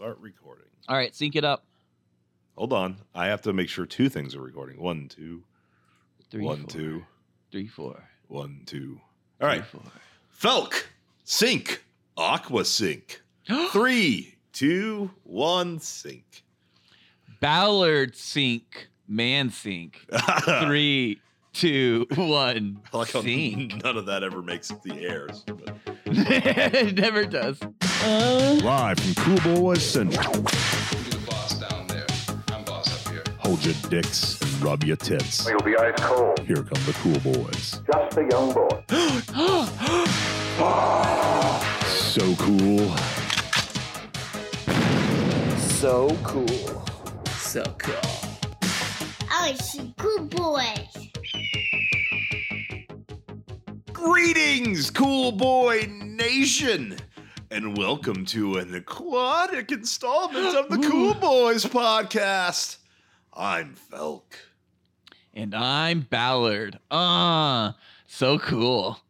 start recording. All right, sync it up. Hold on. I have to make sure two things are recording. One, two, Three, one, four. two, Three, four. one, two. All right. Three, four. Felk, sync, aqua sync. Three, two, one, sync. Ballard sync. Man sync. Three, two, one. I like how sync. none of that ever makes the airs. but- it never does. Uh-huh. Live from Cool Boys Central. You the boss down there. I'm boss up here. Hold your dicks and rub your tits. You'll be ice cold. Here come the Cool Boys. Just a young boy. So cool. So cool. So cool. Oh, I see cool boys. Greetings, cool boy nation, and welcome to an aquatic installment of the Cool Boys podcast. I'm Felk. And I'm Ballard. Ah, so cool.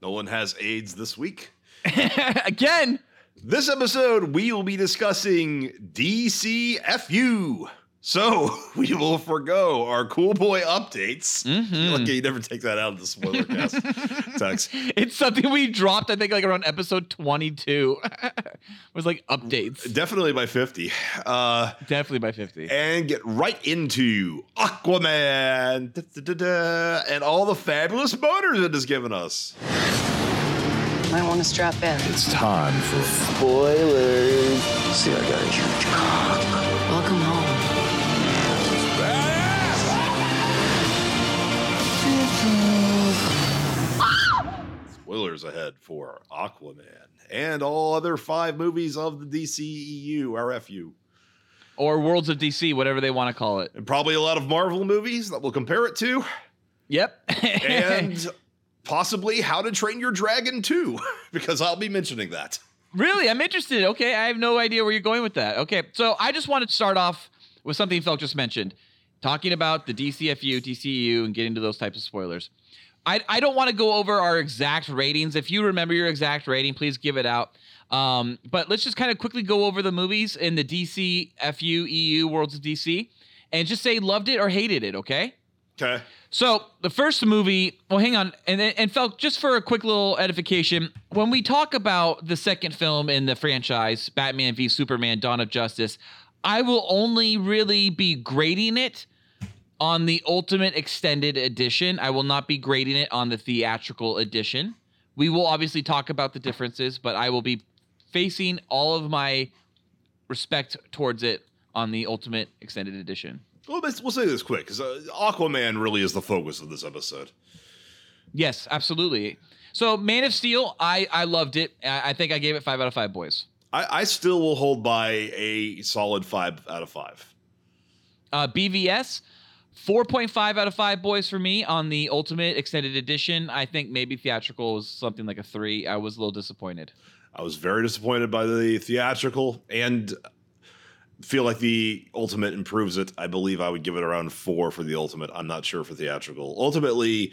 No one has AIDS this week. Again. This episode, we will be discussing DCFU. So we will forego our cool boy updates. Mhm. Lucky you never take that out of the spoiler cast text. It's something we dropped, I think, like around episode 22. it was like updates. Definitely by 50. Uh, Definitely by 50. and get right into Aquaman da-da-da-da, and all the fabulous motors it has given us. Might want to strap in. It's time for Spoilers. See, I got a huge cock. Spoilers ahead for Aquaman and all other five movies of the DCEU, RFU. Or Worlds of DC, whatever they want to call it. And probably a lot of Marvel movies that we'll compare it to. Yep. And possibly How to Train Your Dragon 2, because I'll be mentioning that. Really, I'm interested. Okay, I have no idea where you're going with that. Okay, so I just wanted to start off with something Felk just mentioned, talking about the DCFU, DCEU, and getting to those types of spoilers. I, I don't want to go over our exact ratings. If you remember your exact rating, please give it out. Um, but let's just kind of quickly go over the movies in the DCFU, EU, Worlds of DC, and just say loved it or hated it, okay? Okay. So the first movie, well, hang on, and and Felk, just for a quick little edification, when we talk about the second film in the franchise, Batman v Superman: Dawn of Justice, I will only really be grading it on the Ultimate Extended Edition. I will not be grading it on the theatrical edition. We will obviously talk about the differences, but I will be facing all of my respect towards it on the Ultimate Extended Edition. Well, say this quick, because uh, Aquaman really is the focus of this episode. Yes, absolutely. So Man of Steel, I I loved it. I, I think I gave it five out of five boys. I, I still will hold by a solid five out of five. Uh, BVS, four point five out of five boys for me on the Ultimate Extended Edition. I think maybe theatrical was something like a three. I was a little disappointed. I was very disappointed by the theatrical and feel like the ultimate improves it. I believe I would give it around four for the ultimate. I'm not sure for theatrical. Ultimately,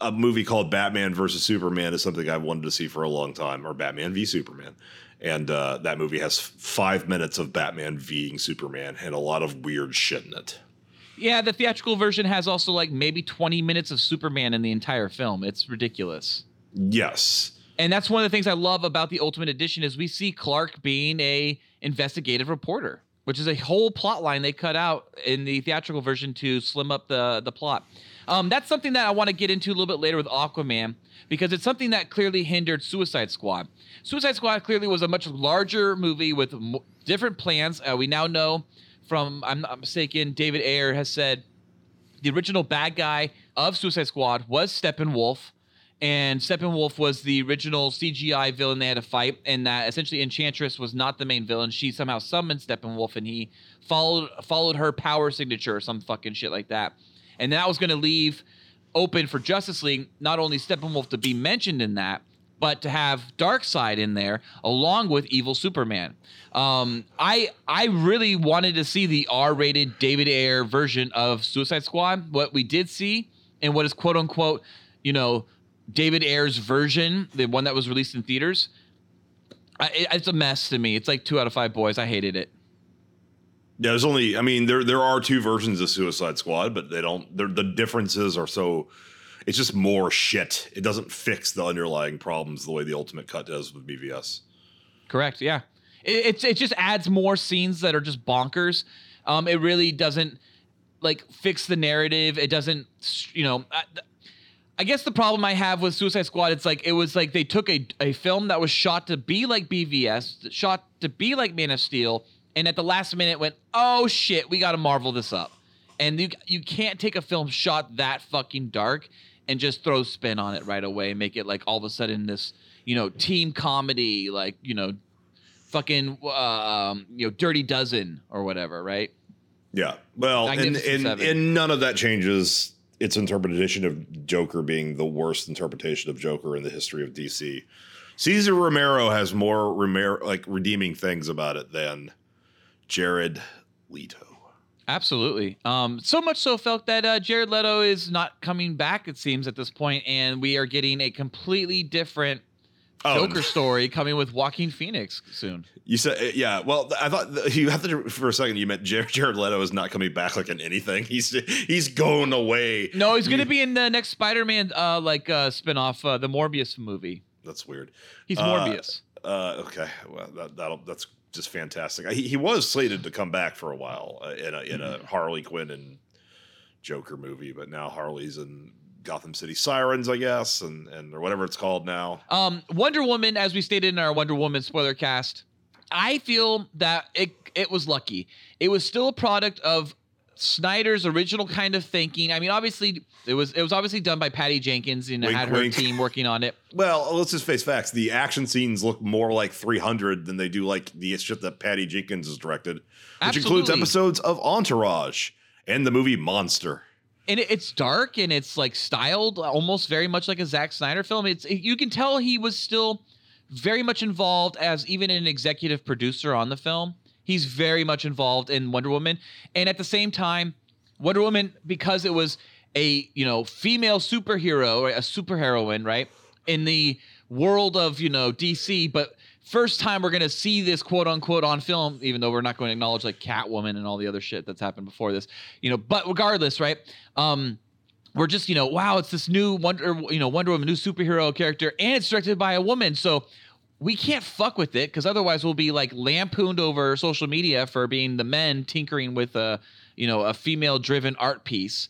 a movie called Batman versus Superman is something I've wanted to see for a long time, or Batman v Superman. And uh, that movie has five minutes of Batman ving Superman and a lot of weird shit in it. Yeah, the theatrical version has also like maybe twenty minutes of Superman in the entire film. It's ridiculous. Yes. And that's one of the things I love about the Ultimate Edition is we see Clark being a investigative reporter, which is a whole plot line they cut out in the theatrical version to slim up the the plot. Um, that's something that I want to get into a little bit later with Aquaman because it's something that clearly hindered Suicide Squad. Suicide Squad clearly was a much larger movie with m- different plans. Uh, we now know from I'm not mistaken, David Ayer has said the original bad guy of Suicide Squad was Steppenwolf, and Steppenwolf was the original CGI villain they had to fight, and that essentially Enchantress was not the main villain. She somehow summoned Steppenwolf, and he followed followed her power signature or some fucking shit like that, and that was going to leave open for Justice League not only Steppenwolf to be mentioned in that, but to have Darkseid in there along with Evil Superman. Um, I I really wanted to see the R-rated David Ayer version of Suicide Squad. What we did see, and what is quote unquote, you know, David Ayer's version, the one that was released in theaters, I, it- it's a mess to me. It's like two out of five boys. I hated it. Yeah, there's only. I mean, there there are two versions of Suicide Squad, but they don't. The differences are so. It's just more shit. It doesn't fix the underlying problems the way the Ultimate Cut does with BVS. Correct. Yeah. It, it's it just adds more scenes that are just bonkers. Um, it really doesn't like fix the narrative. It doesn't, you know. I, I guess the problem I have with Suicide Squad, it's like it was like they took a a film that was shot to be like BVS, shot to be like Man of Steel, and at the last minute went, oh shit, we got to marvel this up. And you you can't take a film shot that fucking dark and just throw spin on it right away, make it like all of a sudden this you know team comedy, like you know, fucking um, you know, Dirty Dozen or whatever, right? Yeah. Well, and, and, and none of that changes its interpretation of Joker being the worst interpretation of Joker in the history of DC. Cesar Romero has more Romero like redeeming things about it than Jared Leto. Absolutely. Um, so much so felt that uh, Jared Leto is not coming back. It seems at this point, and we are getting a completely different Oh, Joker story coming with Joaquin Phoenix soon. You said, uh, yeah. Well, I thought you have to for a second. You meant Jared, Jared Leto is not coming back like in anything. He's he's going away. No, he's going to be in the next Spider-Man, uh, like uh, spinoff, uh, the Morbius movie. That's weird. He's Uh, Morbius. Uh, okay, well that that'll, that's just fantastic. He, he was slated to come back for a while uh, in a in a Harley Quinn and Joker movie, but now Harley's in Gotham City Sirens, I guess, and and or whatever it's called now. Um, Wonder Woman, as we stated in our Wonder Woman spoiler cast, I feel that it it was lucky. It was still a product of Snyder's original kind of thinking. I mean, obviously, it was it was obviously done by Patty Jenkins and Wink, had her wink. team working on it. Well, let's just face facts. The action scenes look more like 300 than they do like the shit that Patty Jenkins has directed, which includes episodes of Entourage and the movie Monster. and it, it's dark and it's like styled almost very much like a Zack Snyder film. It's you can tell he was still very much involved as even an executive producer on the film. He's very much involved in Wonder Woman, and at the same time, Wonder Woman because it was a you know female superhero a superheroine, right? In the world of you know DC, but first time we're gonna see this quote unquote on film, even though we're not going to acknowledge like Catwoman and all the other shit that's happened before this, you know. But regardless, right? Um, we're just you know wow, it's this new Wonder you know Wonder Woman, new superhero character, and it's directed by a woman, so we can't fuck with it because otherwise we'll be like lampooned over social media for being the men tinkering with a you know a female driven art piece.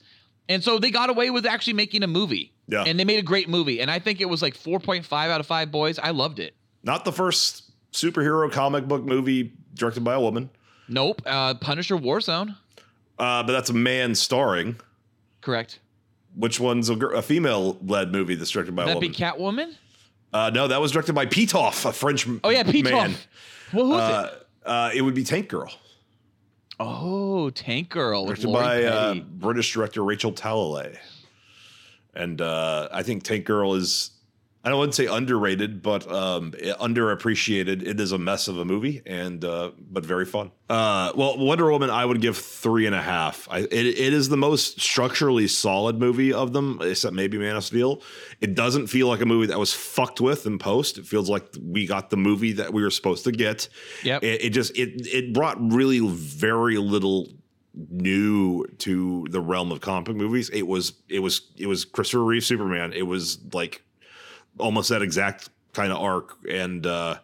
And so they got away with actually making a movie. Yeah. and they made a great movie. And i think it was like 4.5 out of 5 boys. I loved it. Not the first superhero comic book movie directed by a woman, nope. Uh punisher warzone uh, but that's a man starring. correct. Which one's a, a female-led movie that's directed by a that be woman? catwoman uh, no, that was directed by Pitoff, a French oh yeah pete man. well who's Uh, it uh, it would be Tank Girl, oh tank girl directed by uh, British director Rachel Talalay. And uh, I think Tank Girl is, I don't want to say underrated, but um, underappreciated. It is a mess of a movie, and uh, but very fun. Uh, well, Wonder Woman, I would give three and a half. I, it, it is the most structurally solid movie of them, except maybe Man of Steel. It doesn't feel like a movie that was fucked with in post. It feels like we got the movie that we were supposed to get. Yep. It, it just it it brought really very little new to the realm of comic movies. It was it was it was Christopher Reeve Superman. It was like almost that exact kind of arc, and uh,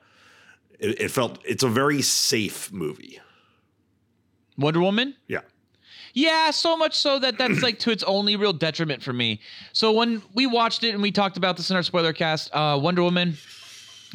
it, it felt it's a very safe movie. wonder woman Yeah, Yeah, so much so that that's like to its only real detriment for me. So when we watched it and we talked about this in our spoiler cast, uh, Wonder Woman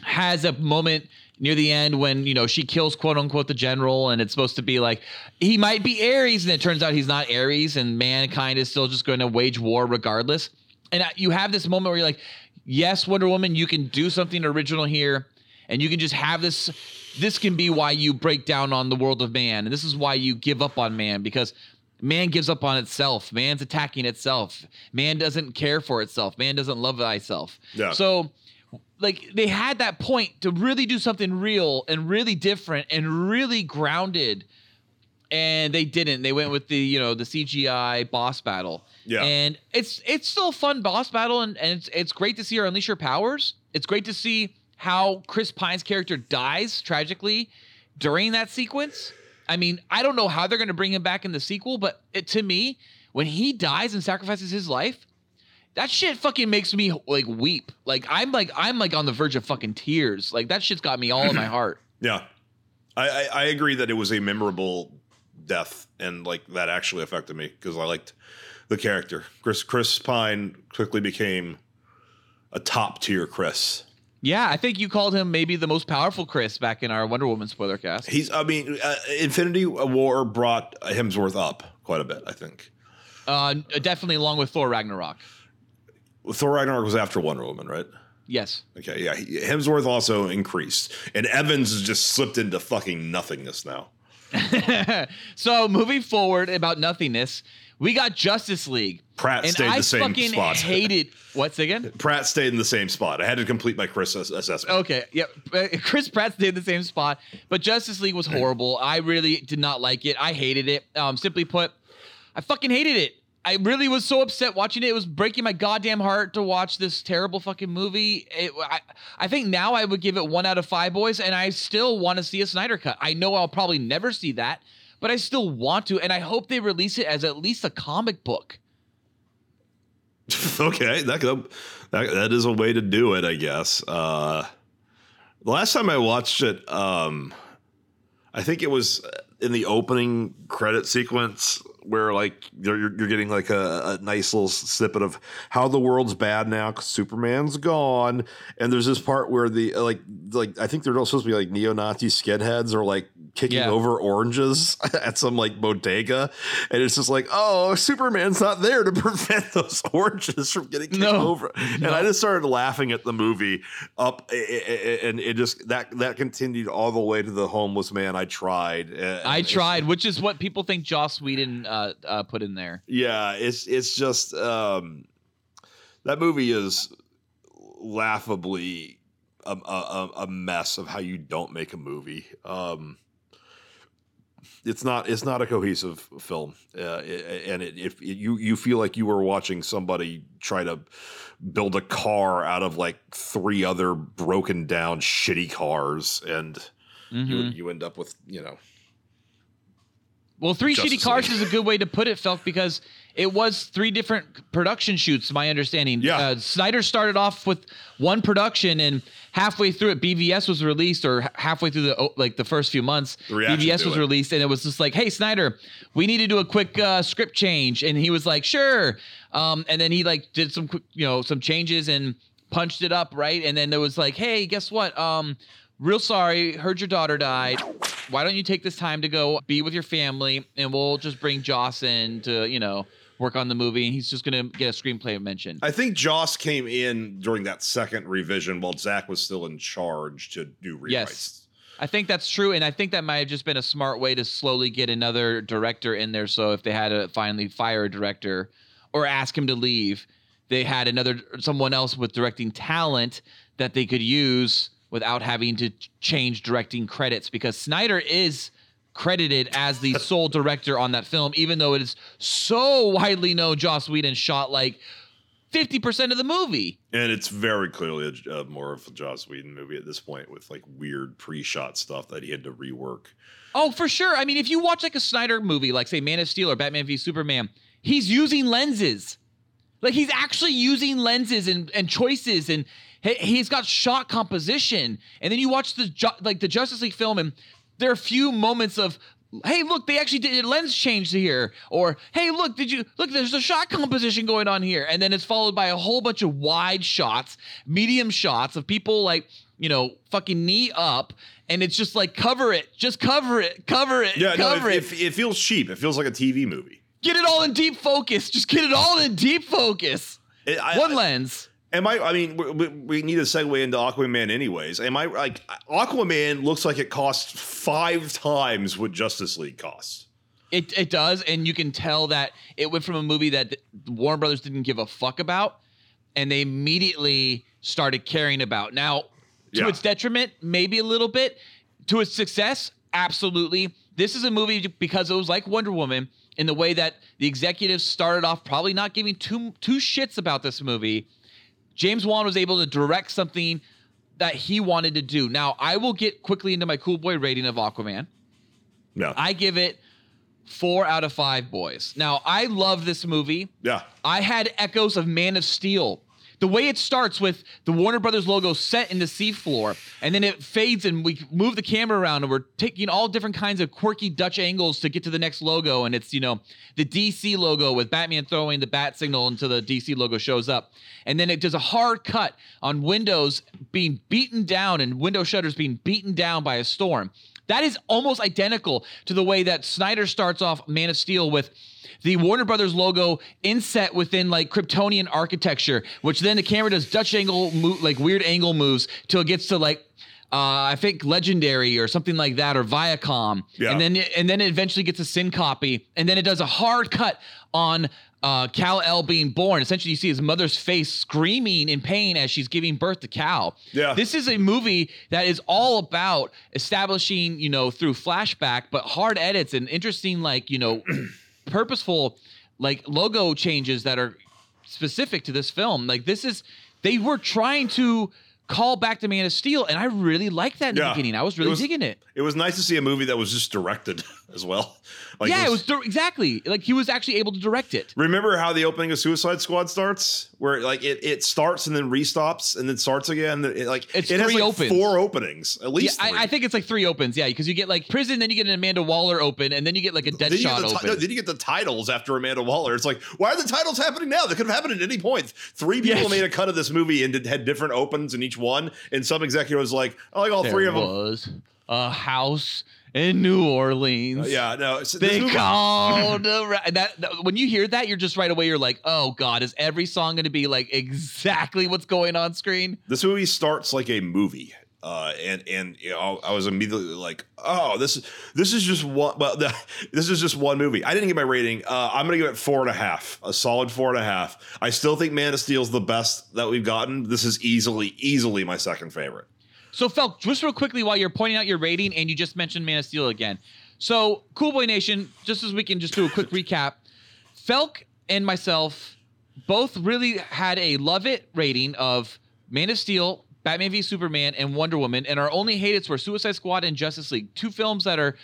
has a moment near the end when you know she kills quote unquote the general, and it's supposed to be like he might be Ares, and it turns out he's not Ares, and mankind is still just going to wage war regardless. And you have this moment where you're like, yes, Wonder Woman, you can do something original here, and you can just have this. This can be why you break down on the world of man, and this is why you give up on man because man gives up on itself. Man's attacking itself. Man doesn't care for itself. Man doesn't love thyself. Yeah. So, like, they had that point to really do something real and really different and really grounded, and they didn't. They went with the you know the CGI boss battle. Yeah. And it's it's still a fun boss battle, and, and it's it's great to see her unleash her powers. It's great to see how Chris Pine's character dies tragically during that sequence. I mean, I don't know how they're going to bring him back in the sequel, but it, to me, when he dies and sacrifices his life, that shit fucking makes me like weep. Like I'm like I'm like on the verge of fucking tears. Like that shit's got me all in my heart. Yeah, I, I I agree that it was a memorable death, and like that actually affected me because I liked the character. Chris Chris Pine quickly became a top tier Chris. Yeah, I think you called him maybe the most powerful Chris back in our Wonder Woman spoiler cast. He's I mean, uh, Infinity War brought Hemsworth up quite a bit. I think Uh, definitely along with Thor Ragnarok. Thor Ragnarok was after Wonder Woman, right? Yes. Okay, yeah. he- Hemsworth also increased, and Evans has just slipped into fucking nothingness now. so moving forward about nothingness, we got Justice League. Pratt and stayed I the same fucking spot. hated what's again? Pratt stayed in the same spot. I had to complete my Chris assessment. Okay, yeah. uh, Chris Pratt stayed in the same spot, but Justice League was horrible. I really did not like it. I hated it. Um, simply put, I fucking hated it. I really was so upset watching it. It was breaking my goddamn heart to watch this terrible fucking movie. It, I, I think now I would give it one out of five boys, and I still want to see a Snyder cut. I know I'll probably never see that, but I still want to, and I hope they release it as at least a comic book. okay, that, that that is a way to do it, I guess. Uh, the last time I watched it, um, I think it was in the opening credit sequence where like you're, you're getting like a, a nice little snippet of how the world's bad now because Superman's gone, and there's this part where the like like I think they're all supposed to be like neo-Nazi skinheads or like kicking Yeah. over oranges at some like bodega, and it's just like oh Superman's not there to prevent those oranges from getting kicked No. over, and I just started laughing at the movie up, and it just that that continued all the way to the homeless man. I tried. I tried, which is what people think Joss Whedon uh, uh, put in there. Yeah, it's it's just um, that movie is laughably a, a, a- mess of how you don't make a movie. Um, it's not it's not a cohesive film, uh, and it, if you you feel like you were watching somebody try to build a car out of like three other broken down shitty cars, and Mhm. you you end up with you know Well, three Justice shitty cars League. is a good way to put it, Felk, because it was three different production shoots. My understanding. Yeah. Uh, Snyder started off with one production, and halfway through it, BVS was released, or h- halfway through the oh, like the first few months, BVS was it. released, and it was just like, "Hey, Snyder, we need to do a quick uh, script change," and he was like, "Sure," um, and then he like did some quick, you know, some changes and punched it up, right? And then there was like, "Hey, guess what? Um, real sorry, heard your daughter died. Why don't you take this time to go be with your family, and we'll just bring Joss in to, you know, work on the movie, and he's just gonna get a screenplay mention." I think Joss came in during that second revision while Zach was still in charge to do rewrites. Yes. I think that's true, and I think that might have just been a smart way to slowly get another director in there. So if they had to finally fire a director or ask him to leave, they had another someone else with directing talent that they could use without having to change directing credits because Snyder is credited as the sole director on that film, even though it is so widely known Joss Whedon shot like 50% of the movie. And it's very clearly a, uh, more of a Joss Whedon movie at this point with like weird pre-shot stuff that he had to rework. Oh, for sure. I mean, if you watch like a Snyder movie, like say Man of Steel or Batman v Superman, he's using lenses. Like he's actually using lenses and, and choices, and he, he's got shot composition. And then you watch the like the Justice League film, and there are a few moments of, hey, look, they actually did a lens change here, or hey, look, did you look? There's a shot composition going on here, and then it's followed by a whole bunch of wide shots, medium shots of people like you know fucking knee up, and it's just like cover it, just cover it, cover it, Yeah, no, cover it, it. it, it feels cheap. It feels like a TV movie. Get it all in deep focus. Just get it all in deep focus. It- I- One I- lens. Am I? I mean, we, we- need a segue into Aquaman, anyways. Am I like Aquaman looks like it costs five times what Justice League costs? It it does, and you can tell that it went from a movie that Warner Brothers didn't give a fuck about, and they immediately started caring about. Now, to Yeah. its detriment, maybe a little bit. To its success, absolutely. This is a movie because it was like Wonder Woman in the way that the executives started off probably not giving two two shits about this movie. James Wan was able to direct something that he wanted to do. Now, I will get quickly into my cool boy rating of Aquaman. Yeah. I give it four out of five boys. Now, I love this movie. yeah. I had echoes of Man of Steel. The way it starts with the Warner Brothers logo set in the seafloor, and then it fades, and we move the camera around, and we're taking all different kinds of quirky Dutch angles to get to the next logo. And it's, you know, the DC logo with Batman throwing the bat signal until the DC logo shows up. And then it does a hard cut on windows being beaten down and window shutters being beaten down by a storm. That is almost identical to the way that Snyder starts off Man of Steel with the Warner Brothers logo inset within like Kryptonian architecture, which then the camera does Dutch angle, mo- like weird angle moves till it gets to like. Uh, I think legendary or something like that, or Viacom, Yeah. and then it, and then it eventually gets a Syncopy, and then it does a hard cut on uh, Kal-El being born. Essentially, you see his mother's face screaming in pain as she's giving birth to Kal. Yeah. This is a movie that is all about establishing, you know, through flashback, but hard edits and interesting, like, you know, purposeful, like logo changes that are specific to this film. Like, this is, they were trying to call back to Man of Steel, and I really liked that in the beginning. I was It really was- digging it. It was nice to see a movie that was just directed as well. Like yeah, it was dir- exactly like he was actually able to direct it. Remember how the opening of Suicide Squad starts, where like it, it starts and then restops and then starts again. It, like It's it has like opens. four openings at Yeah, least. three. I, I think it's like three opens. Yeah, because you get like prison, then you get an Amanda Waller open, and then you get like a Deadshot open. no, then you get the titles after Amanda Waller. It's like, why are the titles happening now? They could have happened at any point. Three people Yes. made a cut of this movie and did, had different opens in each one. And some executive was like, I like all there three of them. was a house in New Orleans. Yeah, no. this They movie- called ra- that, that- when you hear that, you're just right away. You're like, oh god, is every song going to be like exactly what's going on screen? this movie starts like a movie. Uh, and and you know, I was immediately like, oh, this is this is just one. Well, the, this is just one movie. I didn't get my rating. Uh, I'm gonna give it four and a half, a solid four and a half. I still think Man of Steel's the best that we've gotten. This is easily easily my second favorite. So, Felk, just real quickly while you're pointing out your rating, and you just mentioned Man of Steel again. So, Cool Boy Nation, just as we can just do a quick recap, Felk and myself both really had a love it rating of Man of Steel, Batman v Superman, and Wonder Woman, and our only hated were Suicide Squad and Justice League, two films that are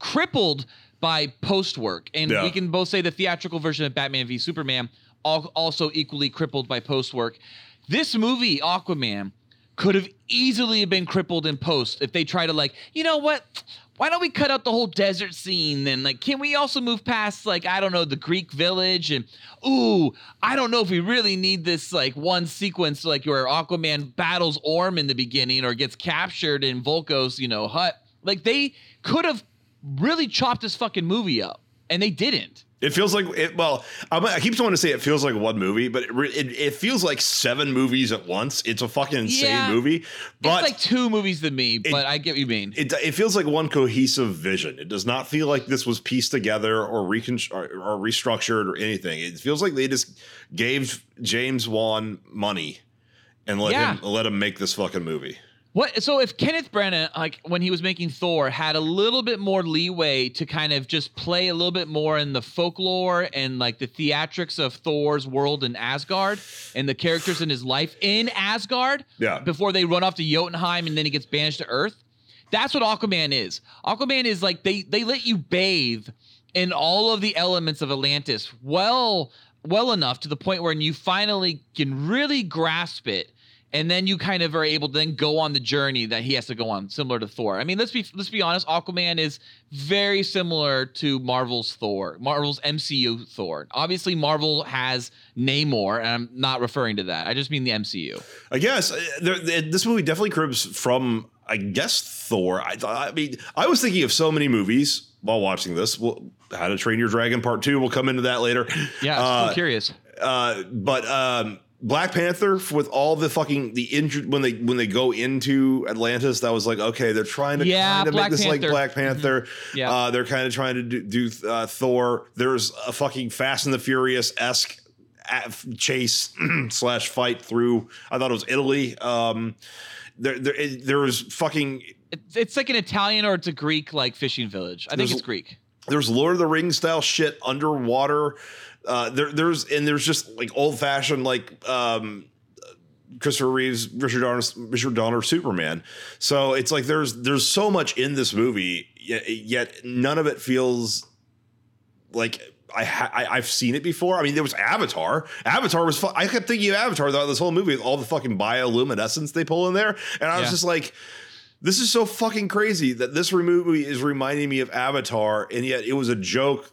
crippled by post work. And Yeah. we can both say the theatrical version of Batman v Superman also equally crippled by post work. This movie, Aquaman, could have easily been crippled in post if they try to like, you know what? Why don't we cut out the whole desert scene and like can we also move past like I don't know the Greek village and ooh I don't know if we really need this like one sequence like where Aquaman battles Orm in the beginning or gets captured in Vulko's you know hut like they could have really chopped this fucking movie up and they didn't. It feels like it. Well, I'm, I keep wanting to say it feels like one movie, but it, it, it feels like seven movies at once. It's a fucking insane Yeah. movie. But it's like two movies to me, but I get what you mean. it, it feels like one cohesive vision. It does not feel like this was pieced together or, recon- or, or restructured or anything. It feels like they just gave James Wan money and let Yeah. him let him make this fucking movie. What so if Kenneth Branagh like when he was making Thor had a little bit more leeway to kind of just play a little bit more in the folklore and like the theatrics of Thor's world in Asgard and the characters in his life in Asgard Yeah. before they run off to Jotunheim and then he gets banished to Earth. That's what Aquaman is. Aquaman is like they they let you bathe in all of the elements of Atlantis well well enough to the point where you finally can really grasp it and then you kind of are able to then go on the journey that he has to go on similar to Thor. I mean, let's be let's be honest, Aquaman is very similar to Marvel's Thor, Marvel's MCU Thor. Obviously Marvel has Namor, and I'm not referring to that. I just mean the MCU. I guess uh, there, this movie definitely cribs from, I guess, Thor. I thought. I mean, I was thinking of so many movies while watching this. Well, How to Train Your Dragon Part Two. We'll come into that later. Yeah, Uh, I'm curious. uh, but um, Black Panther with all the fucking the injured when they when they go into Atlantis, that was like okay, they're trying to Yeah, kind of make this like Panther. Black Panther. Yeah. uh, they're kind of trying to do, do uh, Thor. There's a fucking Fast and the Furious esque chase slash fight through. I thought it was Italy. Um, there, there, it- there was fucking It's, it's like an Italian or it's a Greek like fishing village. I think it's Greek. There's Lord of the Rings style shit underwater. Uh, there, there's and there's just like old fashioned like um, Christopher Reeves, Richard Donner, Richard Donner, Superman. So it's like there's there's so much in this movie, yet, yet none of it feels like I, ha- I I've seen it before. I mean, there was Avatar. Avatar was. Fu- I kept thinking of Avatar throughout this whole movie with all the fucking bioluminescence they pull in there, and I was just like. This is so fucking crazy that this movie is reminding me of Avatar, and yet it was a joke,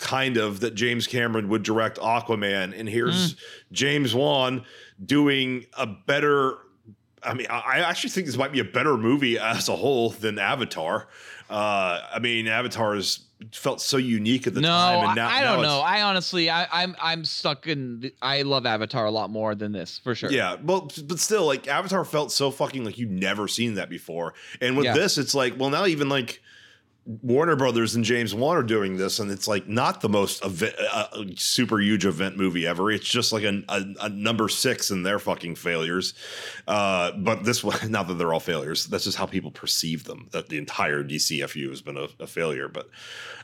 kind of, that James Cameron would direct Aquaman. And here's James Wan doing a better. I mean, I actually think this might be a better movie as a whole than Avatar. Uh, I mean, Avatar has felt so unique at the no, time, and now I now don't it's- know. I honestly, I, I'm I'm stuck in. The, I love Avatar a lot more than this for sure. Yeah, well, but still, like Avatar felt so fucking like you'd never seen that before, and with Yeah. this, it's like, well, now even like Warner Brothers and James Wan are doing this, and it's like not the most event, uh, uh, super huge event movie ever. It's just like a, a, a number six in their fucking failures. Uh, but this one, not that they're all failures, that's just how people perceive them. That the entire DCFU has been a, a failure. But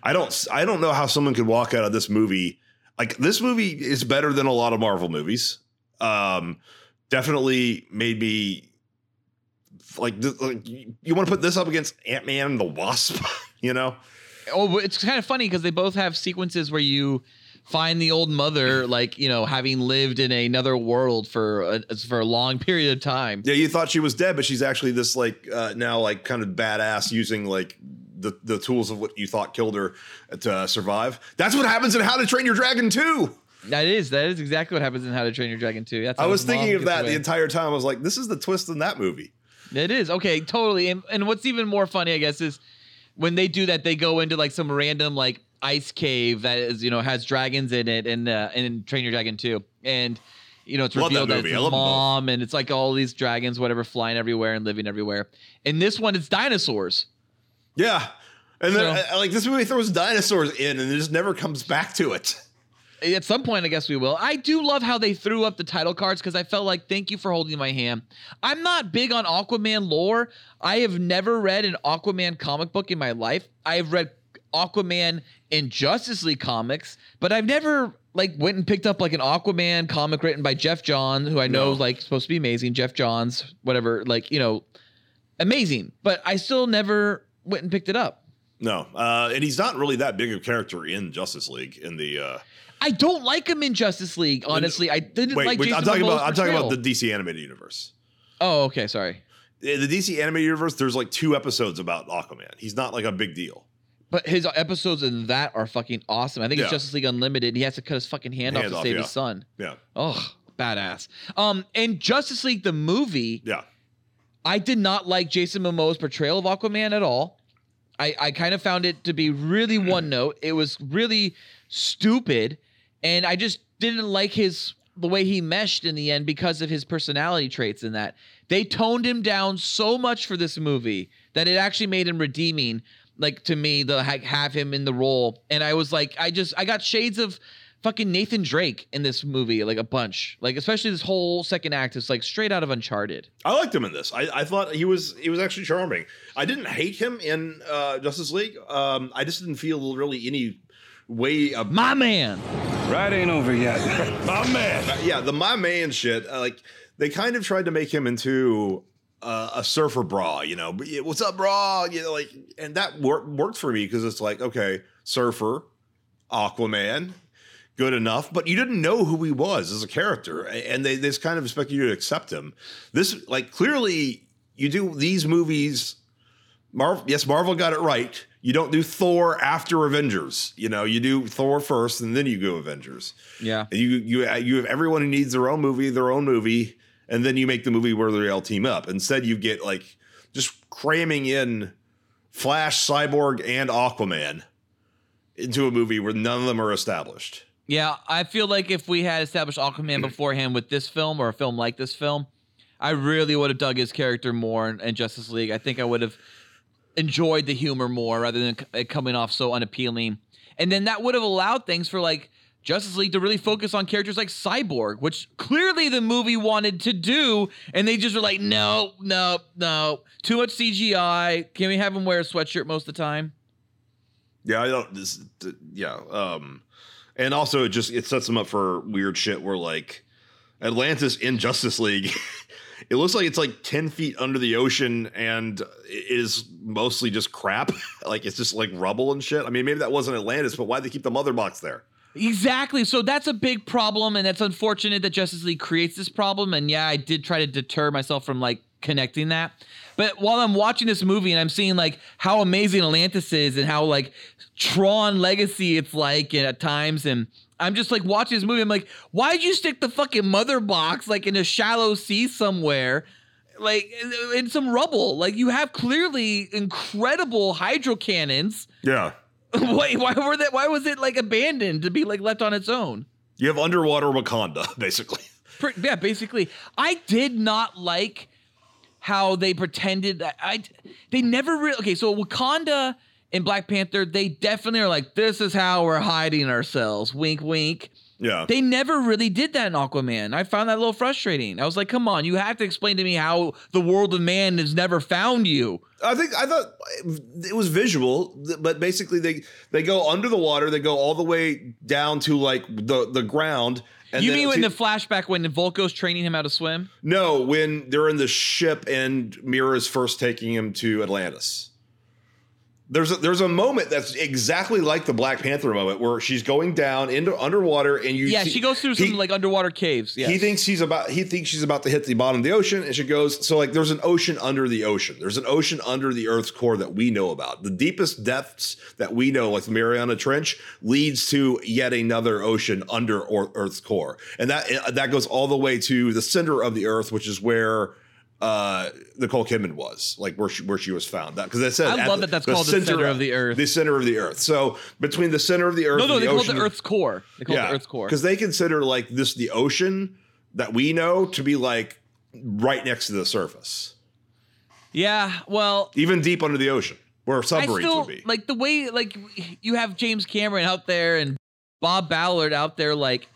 I don't, I don't know how someone could walk out of this movie like this movie is better than a lot of Marvel movies. Um, definitely made me like, like you want to put this up against Ant Man and the Wasp, you know? Oh, it's kind of funny because they both have sequences where you find the old mother, like you know, having lived in another world for a, for a long period of time. Yeah, you thought she was dead, but she's actually this like uh, now like kind of badass using like the the tools of what you thought killed her to uh, survive. That's what happens in How to Train Your Dragon 2. That is that is exactly what happens in How to Train Your Dragon 2. That's I was thinking of that away. the entire time. I was like, this is the twist in that movie. It is okay, totally. And, and what's even more funny, I guess, is when they do that, they go into like some random like ice cave that is you know has dragons in it, and uh, and Train Your Dragon 2, and you know it's Love that revealed that, movie. it's his love them both. mom, and it's like all these dragons, whatever, flying everywhere and living everywhere. In this one, it's dinosaurs. Yeah. And then So- I- I- like this movie throws dinosaurs in and it just never comes back to it. At some point, I guess we will. I do love how they threw up the title cards because I felt like, thank you for holding my hand. I'm not big on Aquaman lore. I have never read an Aquaman comic book in my life. I have read Aquaman in Justice League comics, but I've never like went and picked up like an Aquaman comic written by Geoff Johns, who I know No. is like supposed to be amazing. Geoff Johns, whatever, like you know, amazing. But I still never went and picked it up. No. Uh, and he's not really that big of a character in Justice League in the uh I don't like him in Justice League. Honestly, I didn't wait, like wait Jason I'm talking Momoa's about I'm talking about the DC animated universe. Oh, okay. Sorry. In the DC animated universe, there's like two episodes about Aquaman. He's not like a big deal. But his episodes in that are fucking awesome. I think Yeah. it's Justice League Unlimited. And He has to cut his fucking hand, off to off, save yeah. his son. Yeah. Oh, badass. Um, and Justice League the movie, Yeah. I did not like Jason Momoa's portrayal of Aquaman at all. I, I kind of found it to be really one note. It was really stupid, and I just didn't like his the way he meshed in the end because of his personality traits in that. They toned him down so much for this movie that it actually made him redeeming. Like to me, the ha- have him in the role, and I was like, I just I got shades of fucking Nathan Drake in this movie, like a bunch. Like especially this whole second act is like straight out of Uncharted. I liked him in this. I, I thought he was he was actually charming. I didn't hate him in uh, Justice League. Um, I just didn't feel really any way of My man. Ride ain't over yet. My man. Uh, yeah, the my man shit. Uh, like they kind of tried to make him into uh, a surfer bra. You know, But, yeah, what's up, bra? You know, like, and that wor- worked for me because it's like, okay, surfer, Aquaman, good enough. But you didn't know who he was as a character, and they, they just kind of expect you to accept him. This, like, clearly, you do these movies. Marvel, yes, Marvel got it right. You don't do Thor after Avengers. You know, you do Thor first, and then you go Avengers. Yeah. And You you you have everyone who needs their own movie, their own movie, and then you make the movie where they all team up. Instead, you get like just cramming in Flash, Cyborg, and Aquaman into a movie where none of them are established. Yeah, I feel like if we had established Aquaman beforehand with this film or a film like this film, I really would have dug his character more in, in Justice League. I think I would have enjoyed the humor more rather than it coming off so unappealing. And then that would have allowed things for like Justice League to really focus on characters like Cyborg, which clearly the movie wanted to do, and they just were like, no, no, no, too much CGI. Can we have him wear a sweatshirt most of the time? Yeah, I don't. This, th- yeah, um, and also it just it sets them up for weird shit where like Atlantis in Justice League. it looks like it's like 10 feet under the ocean and is mostly just crap. like it's just like rubble and shit. I mean, maybe that wasn't Atlantis, but why'd they keep the mother box there? Exactly. So that's a big problem, and it's unfortunate that Justice League creates this problem. And yeah, I did try to deter myself from like connecting that. But while I'm watching this movie and I'm seeing like how amazing Atlantis is and how like Tron Legacy it's like at times and I'm just like watching this movie. I'm like, why'd you stick the fucking mother box like in a shallow sea somewhere? Like in some rubble. Like you have clearly incredible hydro cannons. Yeah. why, why were that? Why was it like abandoned to be like left on its own? You have underwater Wakanda, basically. Yeah, basically, I did not like how they pretended. that I they never really okay. So Wakanda and Black Panther, they definitely are like, this is how we're hiding ourselves. Wink, wink. Yeah. They never really did that in Aquaman. I found that a little frustrating. I was like, come on, you have to explain to me how the world of man has never found you. I think I thought it was visual, but basically they they go under the water, they go all the way down to like the the ground. And you mean when the flashback when Vulko's training him how to swim? no when they're in the ship and Mera's first taking him to Atlantis? There's a, there's a moment that's exactly like the Black Panther moment where she's going down into underwater and you Yeah, see- she goes through some like underwater caves. Yeah. He thinks he's about he thinks she's about to hit the bottom of the ocean, and she goes, so like there's an ocean under the ocean. There's an ocean under the Earth's core that we know about. The deepest depths that we know, like the Mariana Trench, leads to yet another ocean under Earth's core. And that that goes all the way to the center of the earth, which is where uh Nicole Kidman was, like where she where she was found. That because it said I love the- that that's called the center of the earth. The center of the earth. So between the center of the earth no, no, they the call it the Earth's core. They call it the Earth's core. because they consider like this the ocean that we know to be like right next to the surface, Yeah, well, even deep under the ocean, where submarines still would be. like the way like you have James Cameron out there and Bob Ballard out there like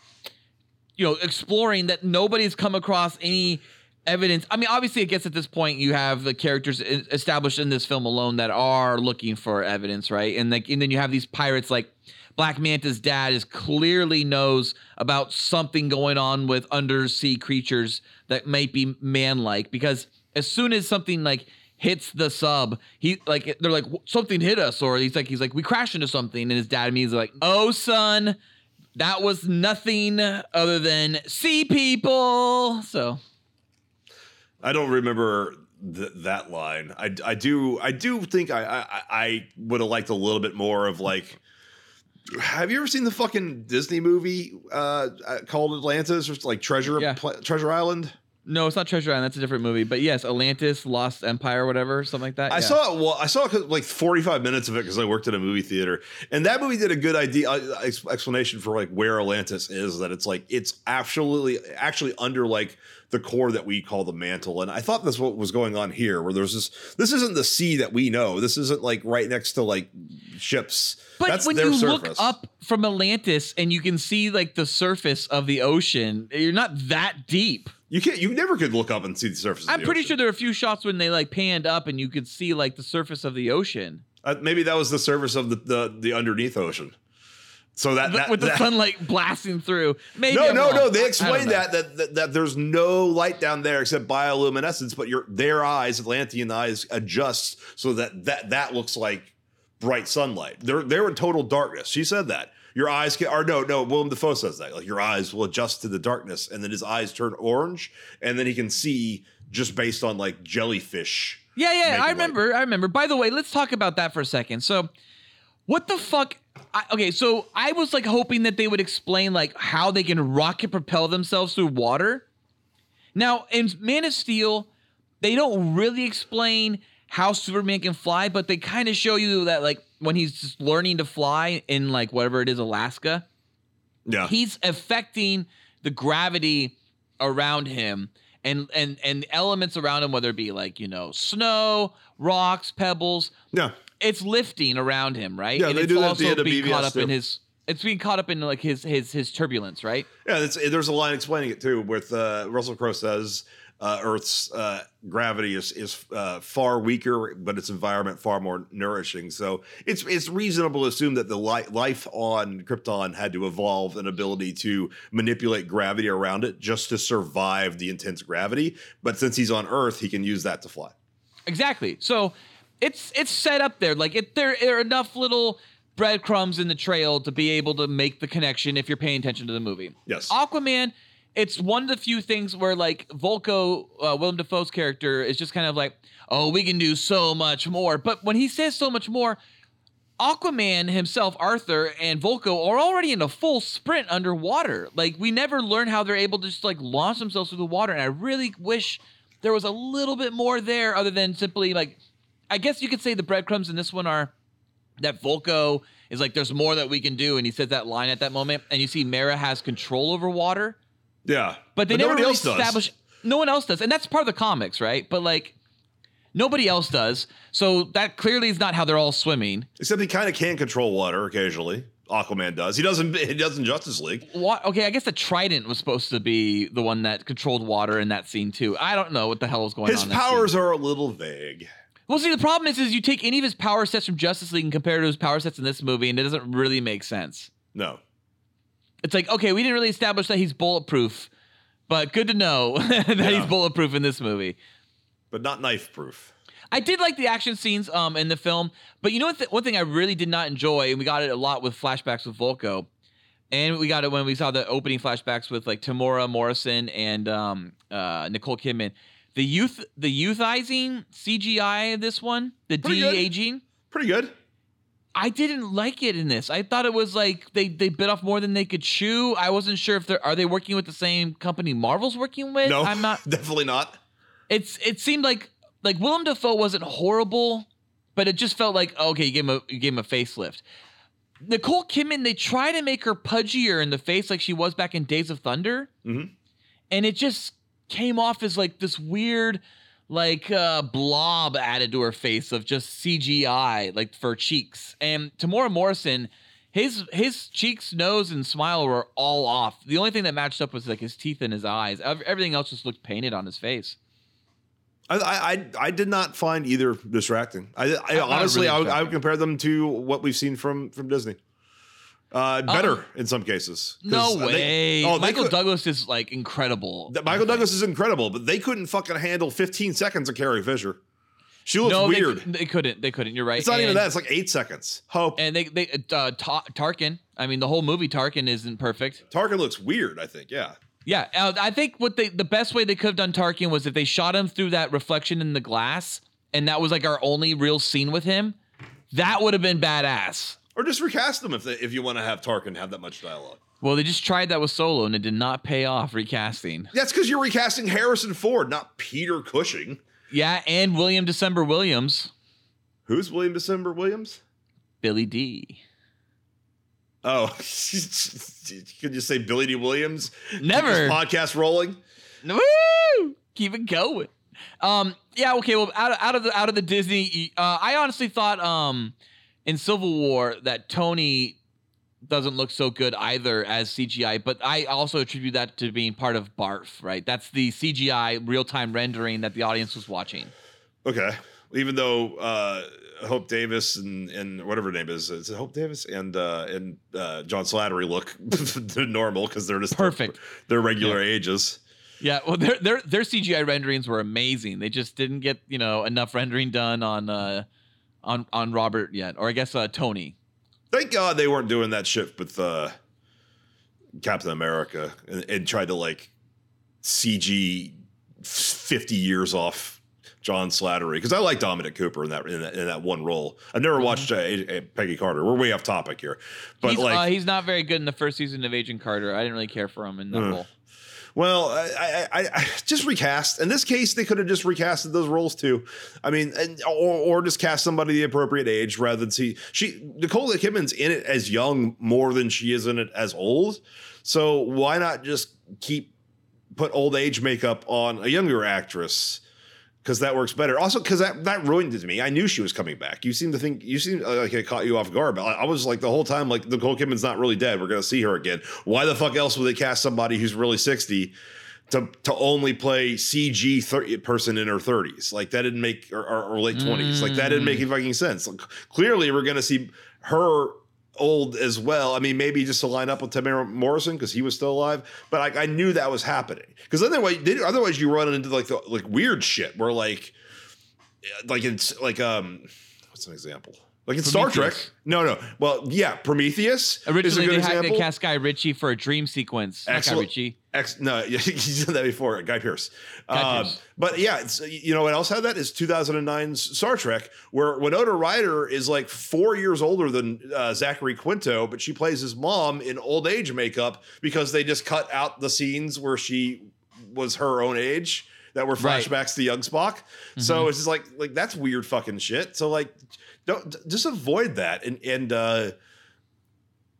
you know exploring that nobody's come across any evidence. I mean, obviously, I guess at this point you have the characters established in this film alone that are looking for evidence, right? And like, and then you have these pirates like Black Manta's dad is clearly knows about something going on with undersea creatures that might be man-like because as soon as something like hits the sub, he like they're like something hit us, or he's like he's like we crashed into something, and his dad means like, oh son, that was nothing other than sea people. So I don't remember th- that line. I, I do I do think I I, I would have liked a little bit more of like. Have you ever seen the fucking Disney movie uh, uh, called Atlantis or like Treasure Yeah. Pla- Treasure Island? No, it's not Treasure Island. That's a different movie. But yes, Atlantis, Lost Empire, whatever, something like that. I yeah. saw it. Well, I saw like 45 minutes of it because I worked at a movie theater, and that movie did a good idea uh, explanation for like where Atlantis is. That it's like it's absolutely actually under like the core that we call the mantle, and I thought that's what was going on here. Where there's this. This isn't the sea that we know. This isn't like right next to like ships. But that's when their you surface. look up from Atlantis and you can see like the surface of the ocean, you're not that deep. You can't. You never could look up and see the surface. I'm the pretty ocean. sure there are a few shots when they like panned up and you could see like the surface of the ocean Uh, maybe that was the surface of the the, the underneath ocean. So that, that with the that- sunlight blasting through. Maybe No, I'm no, wrong. no. They don't explain know. that, that that that there's no light down there except bioluminescence, but your their eyes, Atlantean eyes, adjust so that that that looks like bright sunlight. They're they're in total darkness. She said that. Your eyes can, or no, no. Willem Dafoe says that. Like your eyes will adjust to the darkness, and then his eyes turn orange, and then he can see just based on like jellyfish. Yeah, yeah, I light. remember. I remember. By the way, let's talk about that for a second. So, what the fuck? I, okay, so I was like hoping that they would explain like how they can rocket propel themselves through water. Now, in Man of Steel, they don't really explain how Superman can fly, but they kind of show you that like when he's just learning to fly in like whatever it is, Alaska Yeah, he's affecting the gravity around him and and and elements around him whether it be like you know snow rocks pebbles. Yeah. it's lifting around him right? Yeah, and they it's do that at also of being caught up in his it's being caught up in like his his his turbulence right? Yeah, there's a line explaining it too, with uh, Russell Crowe says, uh, Earth's uh, gravity is is uh, far weaker, but its environment far more nourishing. So it's it's reasonable to assume that the li- life on Krypton had to evolve an ability to manipulate gravity around it just to survive the intense gravity. But since he's on Earth, he can use that to fly. Exactly. So it's it's set up there. Like it, there are enough little breadcrumbs in the trail to be able to make the connection if you're paying attention to the movie. Yes. Aquaman. It's one of the few things where like Vulko, uh, Willem Dafoe's character, is just kind of like, oh, we can do so much more. But when he says so much more, Aquaman himself, Arthur, and Vulko are already in a full sprint underwater. Like we never learn how they're able to just like launch themselves through the water. And I really wish there was a little bit more there other than simply like I guess you could say the breadcrumbs in this one are that Vulko is like there's more that we can do and he says that line at that moment and you see Mera has control over water Yeah, but they never nobody really else does. establish no one else does and that's part of the comics right but like nobody else does so that clearly is not how they're all swimming Except he kind of can control water occasionally. Aquaman does. He doesn't. He doesn't. Justice League. what okay I guess the trident was supposed to be the one that controlled water in that scene too I don't know what the hell was going His on His powers are a little vague. Well, see, the problem is, is you take any of his power sets from Justice League and compare to his power sets in this movie, and it doesn't really make sense. No. It's like, okay, we didn't really establish that he's bulletproof, but good to know that Yeah. he's bulletproof in this movie. but not knife proof. I did like the action scenes um in the film, but you know what? Th- one thing I really did not enjoy, and we got it a lot with flashbacks with Vulko, and we got it when we saw the opening flashbacks with like Temuera Morrison and um uh Nicole Kidman. The youth, the youthizing CGI of this one, the de aging. Pretty good. I didn't like it in this. I thought it was like they they bit off more than they could chew. I wasn't sure if they're are they working with the same company Marvel's working with. No, I'm not. Definitely not. It's it seemed like like Willem Dafoe wasn't horrible, but it just felt like okay, you gave him a you gave him a facelift. Nicole Kidman, they try to make her pudgier in the face like she was back in Days of Thunder, Mhm. and it just came off as like this weird like uh blob added to her face of just CGI like for cheeks. And Temuera Morrison, his his cheeks, nose, and smile were all off. The only thing that matched up was like his teeth and his eyes. Everything else just looked painted on his face. I, I I did not find either distracting. I, I honestly really I, would, I would compare them to what we've seen from from Disney. Uh, better in some cases. No uh, way. they- oh, Michael could- Douglas is like incredible. Michael Douglas is incredible, but they couldn't fucking handle 15 seconds of Carrie Fisher. She looks no, weird. They, they couldn't. They couldn't. You're right. it's not even that. It's like eight seconds. Hope And they they uh, Ta- Tarkin. I mean, the whole movie Tarkin isn't perfect. Tarkin looks weird. I think. Yeah. Yeah, uh, I think what they the best way they could have done Tarkin was if they shot him through that reflection in the glass, and that was like our only real scene with him. That would have been badass. Or just recast them if they, if you want to have Tarkin have that much dialogue. Well, they just tried that with Solo, and it did not pay off recasting. That's because you're recasting Harrison Ford, not Peter Cushing. Yeah, and William December Williams, Who's William December Williams? Billy D. Oh, could you say Billy Dee Williams? Never. podcast rolling. Woo! Keep it going. Um, yeah, okay. Well, out of, out of the out of the Disney, uh, I honestly thought um, in Civil War that Tony doesn't look so good either as CGI, but I also attribute that to being part of Barf. Right, that's the CGI real time rendering that the audience was watching. Okay. Even though uh, Hope Davis and, and whatever her name is, is it Hope Davis and uh, and uh, John Slattery look normal because they're just Perfect. They're regular ages. Yeah, well, their their their CGI renderings were amazing. They just didn't get you know enough rendering done on uh on on Robert yet, or I guess uh, Tony. Thank God they weren't doing that shit with uh, Captain America and, and tried to like CG fifty years off John Slattery because I like Dominic Cooper in that in that, in that one role. I've never watched uh, A- A- Peggy Carter. We're way off topic here, but he's, like uh, he's not very good in the first season of Agent Carter. I didn't really care for him in that Mm. role. Well, I, I, I just recast. In this case, they could have just recasted those roles too. I mean, and, or, or just cast somebody the appropriate age rather than see she Nicole Kidman's in it as young more than she is in it as old. So why not just keep put old age makeup on a younger actress? Because that works better. Also, because that that ruined it to me. I knew she was coming back. You seem to think you seem uh, like it caught you off guard. But I, I was like the whole time, like Nicole Kidman's not really dead. We're gonna see her again. Why the fuck else would they cast somebody who's really sixty to to only play CG 30, person in her 30s. Like that didn't make or, or, or late 20s. Like that didn't make any fucking sense. Like, clearly, we're gonna see her old as well. I mean, maybe just to line up with Temuera Morrison because he was still alive. But I knew that was happening because otherwise, otherwise you run into like the like weird shit where like like it's like um what's an example. Like in Star Trek. No, no. Well, yeah, Prometheus is a Originally, they had to cast Guy Ritchie for a dream sequence. Not Guy Ritchie. Ex, no, he did that before, Guy Pearce. Guy Um, Pearce. But yeah, it's, you know what else had that is 2009's Star Trek, where Winona Ryder is like four years older than uh, Zachary Quinto, but she plays his mom in old age makeup because they just cut out the scenes where she was her own age that were Right. flashbacks to young Spock. So it's just like like that's weird fucking shit. So like, don't just avoid that and and uh,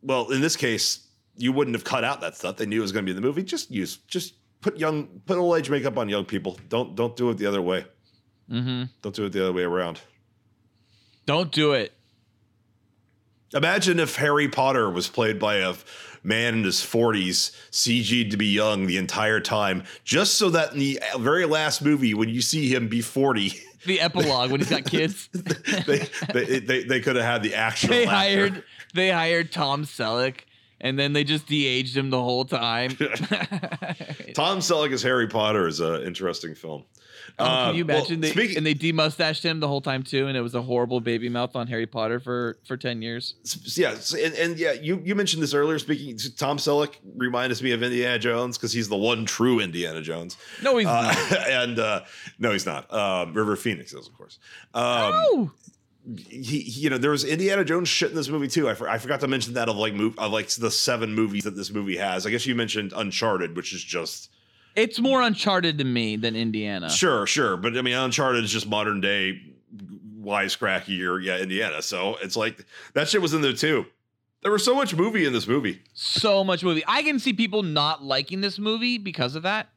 well, in this case, you wouldn't have cut out that stuff. They knew it was going to be in the movie. Just use, just put young, put old age makeup on young people. Don't, don't do it the other way. Mm-hmm. Don't do it the other way around. Don't do it. Imagine if Harry Potter was played by a man in his 40s, CG'd to be young the entire time, just so that in the very last movie, when you see him be 40, The epilogue when he's got kids. they, they, they, they could have had the actual. they actor. hired they hired Tom Selleck and then they just de-aged him the whole time. Tom Selleck as Harry Potter is an interesting film. Oh, Uh, can you well, imagine? they, speaking- and they demustached him the whole time too, and it was a horrible baby mouth on Harry Potter for for ten years. Yeah, and, and yeah, you you mentioned this earlier. Speaking, Tom Selleck reminds me of Indiana Jones because he's the one true Indiana Jones. No, he's Uh, not. and uh, no, he's not. Um, River Phoenix is, of course. Um, Oh, he, he- you know, there was Indiana Jones shit in this movie too. I, for, I forgot to mention that of like move of like the seven movies that this movie has. I guess you mentioned Uncharted, which is just it's more Uncharted to me than Indiana. sure, sure, but I mean, Uncharted is just modern day wisecracky or yeah, Indiana. So it's like that shit was in there too. There was so much movie in this movie. So much movie. I can see people not liking this movie because of that.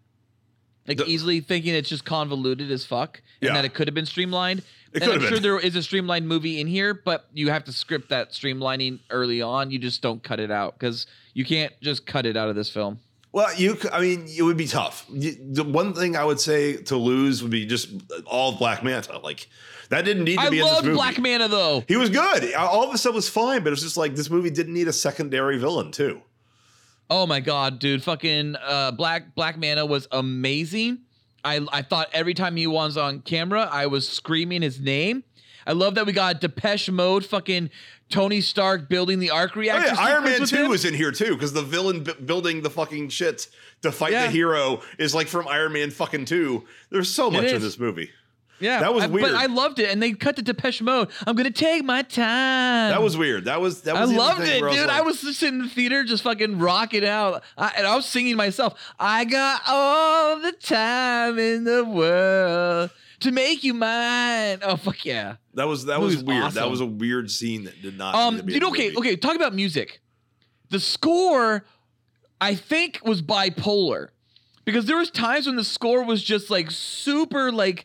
Like The- easily thinking it's just convoluted as fuck and Yeah. that it could have been streamlined. It and I'm sure been. there is a streamlined movie in here, but you have to script that streamlining early on. You just don't cut it out because you can't just cut it out of this film. Well, you, I mean, it would be tough. The one thing I would say to lose would be just all Black Manta. Like that didn't need to I be in this loved movie. Black Manta though. He was good. All of the stuff was fine, but it was just like this movie didn't need a secondary villain too. Oh my god, dude! Fucking uh, Black Black Manta was amazing. I I thought every time he was on camera, I was screaming his name. I love that we got Depeche Mode, fucking Tony Stark building the arc Oh, reactor. yeah, Iron Man Two him. was in here too because the villain b- building the fucking shit to fight Yeah. the hero is like from Iron Man fucking Two. There's so much in this movie. yeah, that was I- weird. But I loved it, and they cut to Depeche Mode. I'm gonna take my time. That was weird. That was that I was. other loved it, dude. I like- was just sitting in the theater, just fucking rocking out, I, and I was singing myself. I got all the time in the world to make you mine. Oh fuck yeah! That was that was weird. That was a weird scene that did not. need Um, to be dude, okay, movie. okay. Talk about music. The score, I think, was bipolar because there was times when the score was just like super like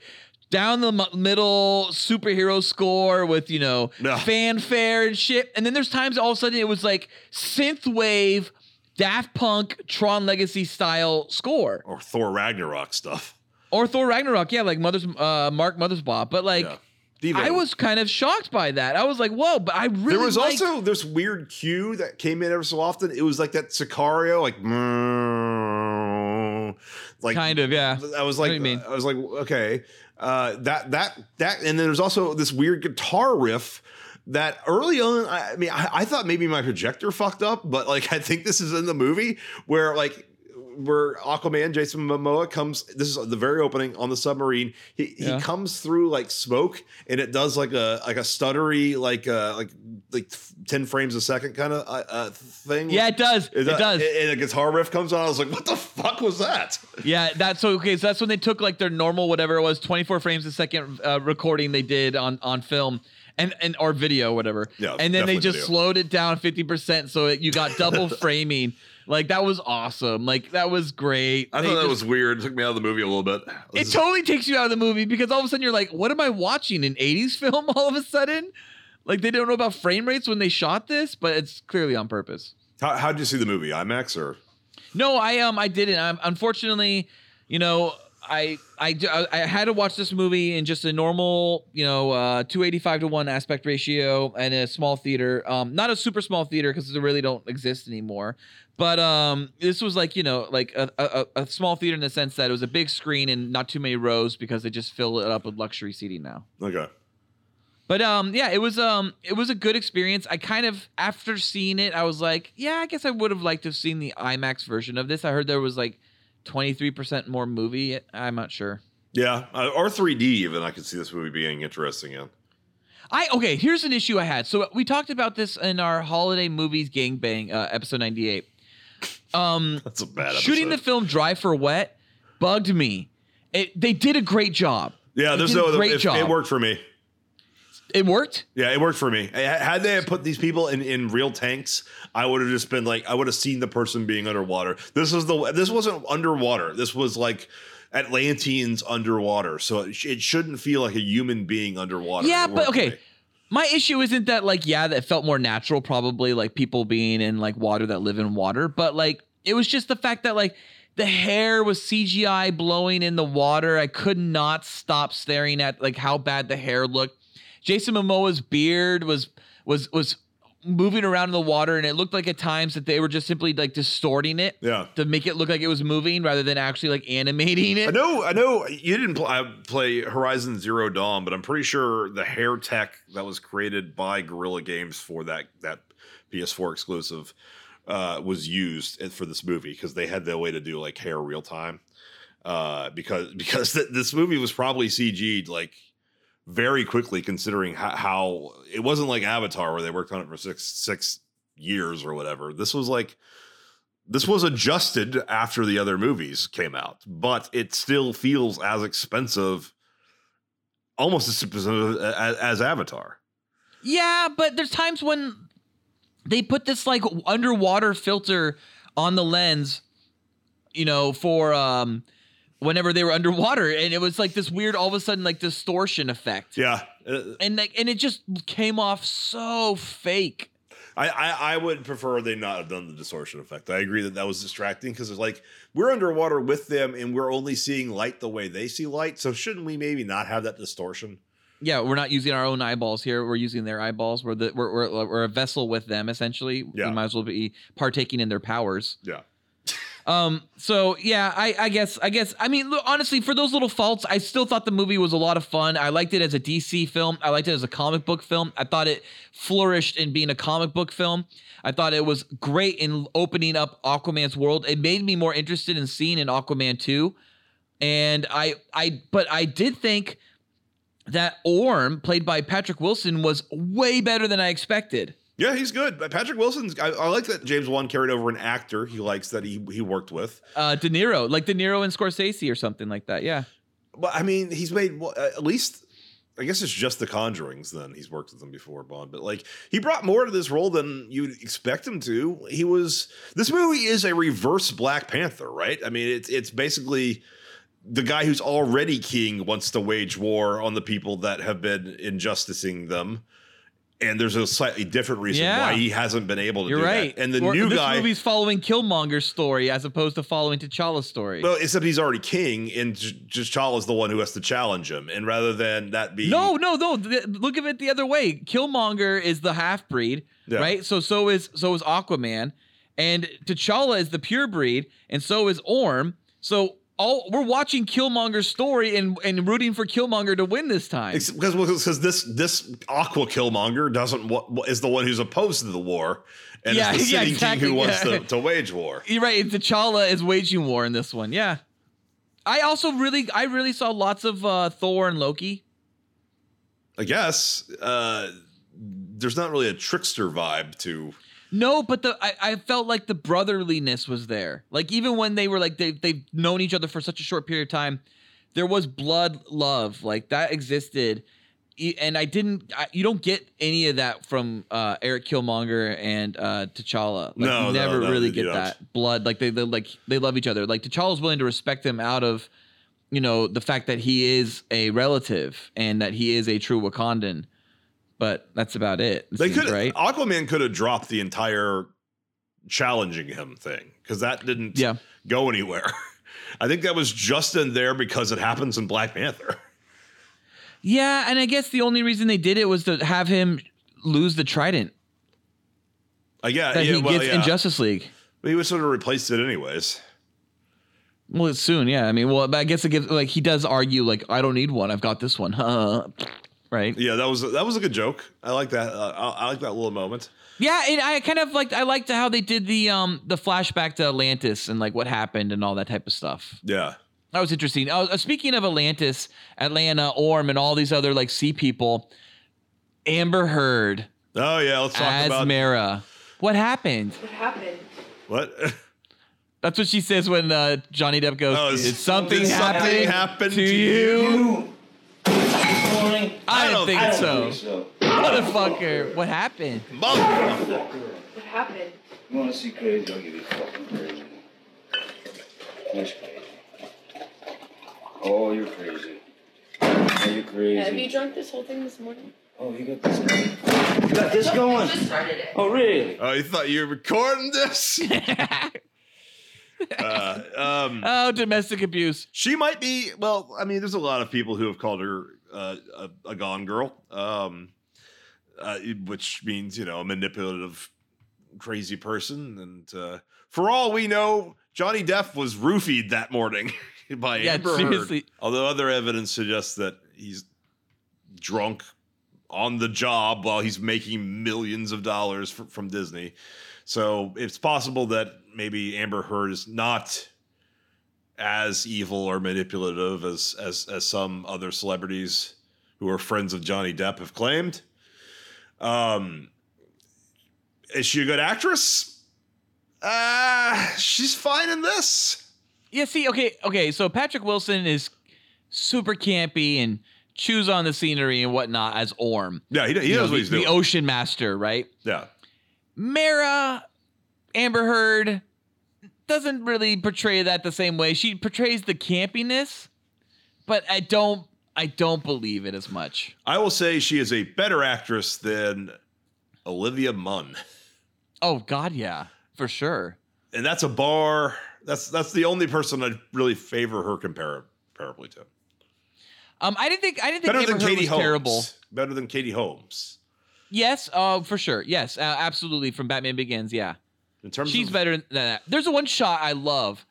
down the m- middle superhero score with you know No. fanfare and shit, and then there's times all of a sudden it was like synth wave, Daft Punk, Tron Legacy style score Or Thor Ragnarok stuff. Or Thor Ragnarok, yeah, like Mother's uh, Mark Mothersbaugh, but like. Yeah. I was kind of shocked by that. I was like, "Whoa!" But I really there was liked- also this weird cue that came in every so often. It was like that Sicario, like, like kind of, yeah. I was like, mean? I was like, okay, uh, that that that, and then there's also this weird guitar riff that early on. I, I mean, I, I thought maybe my projector fucked up, but like, I think this is in the movie where like. Where Aquaman, Jason Momoa comes, this is the very opening on the submarine. He Yeah. he comes through like smoke, and it does like a like a stuttery like uh like like ten frames a second kind of uh, uh, thing. Yeah, it does. It, does. And a guitar riff comes on. I was like, "What the fuck was that?" yeah, that's so okay. So that's when they took like their normal whatever it was, 24 frames a second uh, recording they did on on film. And, and or video whatever Yeah, and then they just video. slowed it down 50% so it, you got double framing like that was awesome like that was great I They thought that just- was weird. It took me out of the movie a little bit. it totally takes you out of the movie because all of a sudden you're like what am i watching an 80s film all of a sudden like they don't know about frame rates when they shot this but it's clearly on purpose How how'd you see the movie? IMAX or No, I um I didn't. Um, unfortunately, you know, I I I- had to watch this movie in just a normal, you know, uh 285 to 1 aspect ratio and a small theater. Um not a super small theater cuz they really don't exist anymore. But um this was like, you know, like a, a a small theater in the sense that it was a big screen and not too many rows because they just fill it up with luxury seating now. Okay. But um, yeah, it was um, it was a good experience. I kind of after seeing it, I was like, yeah, I guess I would have liked to have seen the IMAX version of this. I heard there was like twenty three percent more movie. I'm not sure. Yeah, uh, or 3D even. I could see this movie being interesting in. I okay. Here's an issue I had. So we talked about this in our holiday movies gangbang uh, episode ninety eight. Um, That's a bad. shooting the film dry for wet bugged me. It, they did a great job. yeah. they There's no. great it, job. it worked for me. It worked. Yeah, it worked for me. Had they put these people in, in real tanks, I would have just been like, I would have seen the person being underwater. This was the. This wasn't underwater. This was like Atlanteans underwater. So it, it shouldn't feel like a human being underwater. Yeah, but okay. My issue isn't that like yeah, that felt more natural, probably like people being in like water that live in water, but like it was just the fact that like the hair was CGI blowing in the water. I could not stop staring at like how bad the hair looked. Jason Momoa's beard was was was moving around in the water, and it looked like at times that they were just simply like distorting it Yeah. to make it look like it was moving rather than actually like animating it. I know, I know you didn't pl- play Horizon Zero Dawn, but I'm pretty sure the hair tech that was created by Guerrilla Games for that that PS4 exclusive uh, was used for this movie because they had the way to do like hair real time. Uh, because because th- this movie was probably CG'd like very quickly, considering how, how it wasn't like Avatar where they worked on it for six six years or whatever. This was like this was adjusted after the other movies came out, but it still feels as expensive, almost as expensive as, as Avatar. Yeah, but there's times when they put this like underwater filter on the lens, you know, for um whenever they were underwater and it was like this weird all of a sudden like distortion effect. Yeah, And like and it just came off so fake. I, I I would prefer they not have done the distortion effect. I agree that that was distracting because it's like we're underwater with them and we're only seeing light the way they see light. So shouldn't we maybe not have that distortion? Yeah, we're not using our own eyeballs here. We're using their eyeballs. We're the we're we're, we're a vessel with them essentially. Yeah. We might as well be partaking in their powers. Yeah. Um. So yeah, I I guess I guess I mean look, honestly for those little faults, I still thought the movie was a lot of fun. I liked it as a DC film. I liked it as a comic book film. I thought it flourished in being a comic book film. I thought it was great in opening up Aquaman's world. It made me more interested in seeing an Aquaman 2. And I I but I did think that Orm, played by Patrick Wilson, was way better than I expected. Yeah, he's good. Patrick Wilson's. I, I like that James Wan carried over an actor he likes that he he worked with. Uh, De Niro, like De Niro and Scorsese or something like that. Yeah. Well, I mean, he's made well, at least. I guess it's just the Conjurings. Then he's worked with them before Bond, but like he brought more to this role than you'd expect him to. He was. This movie is a reverse Black Panther, right? I mean, it's it's basically the guy who's already king wants to wage war on the people that have been injusticing them. And there's a slightly different reason Yeah. why he hasn't been able to You're do right. that. And the Or- new this guy, movie's following Killmonger's story as opposed to following T'Challa's story. well, except he's already king, and T'Challa's the one who has to challenge him. And rather than that be no, no, no. th- Look at it the other way. Killmonger is the half breed, Yeah. right? So so is so is Aquaman, and T'Challa is the pure breed, and so is Orm. So all we're watching Killmonger's story and and rooting for Killmonger to win this time. Because because this this Aqua Killmonger doesn't wa- is the one who's opposed to the war, and Yeah, it's the yeah, exactly, king who wants yeah. to, to wage war. You're right. T'Challa is waging war in this one. Yeah. I also really, I really saw lots of uh, Thor and Loki. I guess uh, there's not really a trickster vibe to. No, but the I, I felt like the brotherliness was there. Like even when they were like they they've known each other for such a short period of time, there was blood love like that existed, and I didn't. I, you don't get any of that from uh, Eric Killmonger and uh, T'Challa. Like, No, you never no, really get don't. that blood. Like they, they like they love each other. Like T'Challa's willing to respect him out of, you know, the fact that he is a relative and that he is a true Wakandan. But that's about it. it They could right. Aquaman could have dropped the entire challenging him thing because that didn't Yeah. go anywhere. I think that was just in there because it happens in Black Panther. Yeah, and I guess the only reason they did it was to have him lose the trident Uh, yeah, that yeah, he well, gets in. Justice League. But he would sort of replaced it anyways. Well, it's soon, yeah. I mean, well, but I guess it gives like he does argue like I don't need one. I've got this one. right? Yeah, that was that was a good joke. I like that. Uh, I, I like that little moment. Yeah, and I kind of liked I liked how they did the um the flashback to Atlantis and like what happened and all that type of stuff. Yeah, That was interesting. Oh, uh, speaking of Atlantis, Atlanta, Orm, and all these other like sea people, Amber Heard Oh yeah, let's talk as about Mera. What happened? What happened? what. That's what she says when uh, Johnny Depp goes. Oh, is- something did something happening happen to to you?" I, I didn't don't think think so. So, Motherfucker, what happened? Motherfucker. What happened? you want to see crazy? I'll give you fucking crazy. Who's crazy? Oh, you're crazy. Oh, you're crazy. Have you drunk this whole thing this morning? Oh, you got this going. You got this going. Just started it. Oh, really? Oh, you thought you were recording this? uh, um, Oh, domestic abuse. she might be. Well, I mean, there's a lot of people who have called her uh, a, a gone girl, um, uh, which means you know a manipulative, crazy person. And uh, for all we know, Johnny Depp was roofied that morning by Yeah, Amber Heard. Although other evidence suggests that he's drunk on the job while he's making millions of dollars fr- from Disney. So it's possible that maybe Amber Heard is not as evil or manipulative as as as some other celebrities who are friends of Johnny Depp have claimed. Um, is she a good actress? Uh, she's fine in this. Yeah, see, okay, okay. So Patrick Wilson is super campy and chews on the scenery and whatnot as Orm. Yeah, he, he You know, knows the, what he's the doing. ocean master, right? yeah. Mera, Amber Heard doesn't really portray that the same way. She portrays the campiness, but I don't I don't believe it as much. I will say she is a better actress than Olivia Munn. Oh god, yeah. For sure. And that's a bar. That's that's the only person I'd really favor her compar- comparably to. Um I didn't think I didn't think Better Amber than Heard Katie was Holmes. terrible. Better than Katie Holmes. Yes, uh for sure. Yes, uh, absolutely from Batman Begins, yeah. In terms She's of better than that. There's a one shot I love,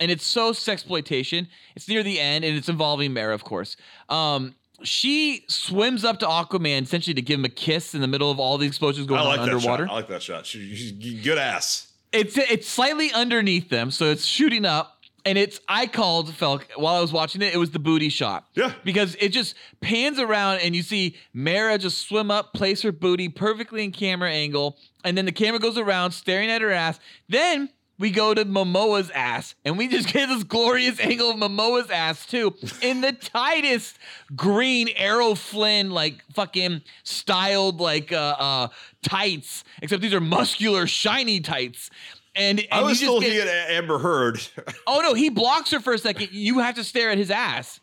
and it's so sexploitation. It's near the end, and it's involving Mera, of course. Um, she swims up to Aquaman essentially to give him a kiss in the middle of all the explosions going I like on that underwater. shot. I like that shot. She, she's good ass. It's it's slightly underneath them, so it's shooting up, and it's I called Felk while I was watching it. It was the booty shot. Yeah. because it just pans around, and you see Mera just swim up, place her booty perfectly in camera angle, and then the camera goes around, staring at her ass. Then we go to Momoa's ass, and we just get this glorious angle of Momoa's ass too, in the tightest green Errol Flynn like fucking styled like uh, uh tights, except these are muscular, shiny tights. And, and I was still get- looking at Amber Heard. Oh no, he blocks her for a second. You have to stare at his ass.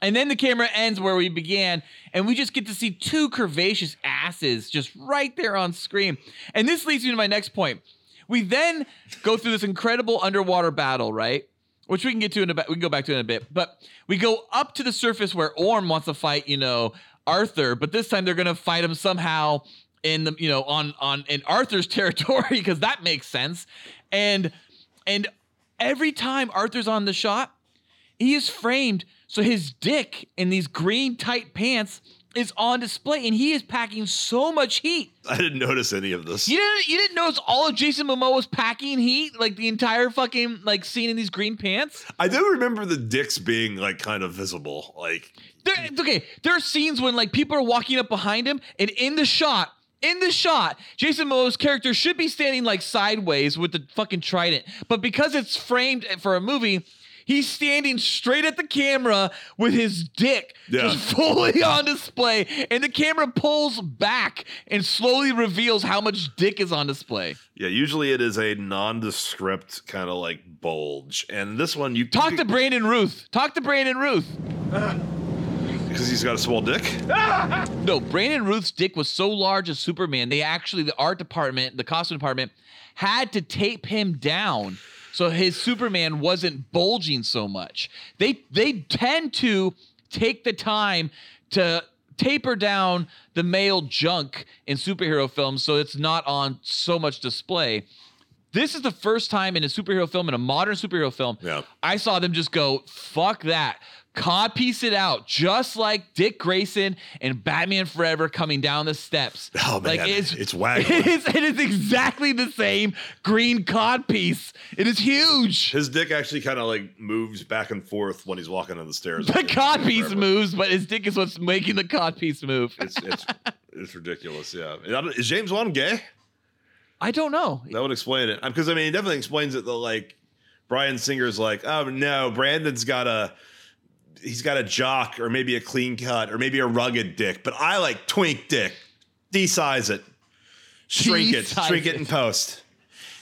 And then the camera ends where we began, and we just get to see two curvaceous asses just right there on screen. And this leads me to my next point. We then go through this incredible underwater battle, right? Which we can get to in a bit. We can go back to in a bit. But we go up to the surface where Orm wants to fight, you know, Arthur, but this time they're gonna fight him somehow in the, you know, on on in Arthur's territory, because that makes sense. And and every time Arthur's on the shot, he is framed so his dick in these green tight pants is on display, and he is packing so much heat. I didn't notice any of this. You didn't you didn't notice all of Jason Momoa's packing heat, like the entire fucking like scene in these green pants. I do remember the dicks being like kind of visible. Like There, it's okay. There are scenes when like people are walking up behind him, and in the shot, in the shot, Jason Momoa's character should be standing like sideways with the fucking trident, but because it's framed for a movie. He's standing straight at the camera with his dick Yeah. just fully on display, and the camera pulls back and slowly reveals how much dick is on display. yeah, usually it is a nondescript kind of like bulge, and this one you Talk to Brandon Routh. Talk to Brandon Routh. Uh, Because he's got a small dick. No, Brandon Routh's dick was so large as Superman, they actually, the art department, the costume department, had to tape him down so his Superman wasn't bulging so much. They they tend to take the time to taper down the male junk in superhero films so it's not on so much display. This is the first time in a superhero film, in a modern superhero film, Yeah. I saw them just go, fuck that. Codpiece it out, just like Dick Grayson and Batman Forever coming down the steps. Oh, man, it's it's waggling. It is, it is exactly the same green codpiece. It is huge. His dick actually kind of like moves back and forth when he's walking on the stairs. The codpiece moves, but his dick is what's making the codpiece move. It's it's it's ridiculous. Yeah. And I don't- Is James Wan gay? I don't know. That would explain it. Because I mean, it definitely explains it. That like Bryan Singer's like, oh no, Brandon's got a he's got a jock or maybe a clean cut or maybe a rugged dick, but I like twink dick. Desize it, shrink it, shrink it in post.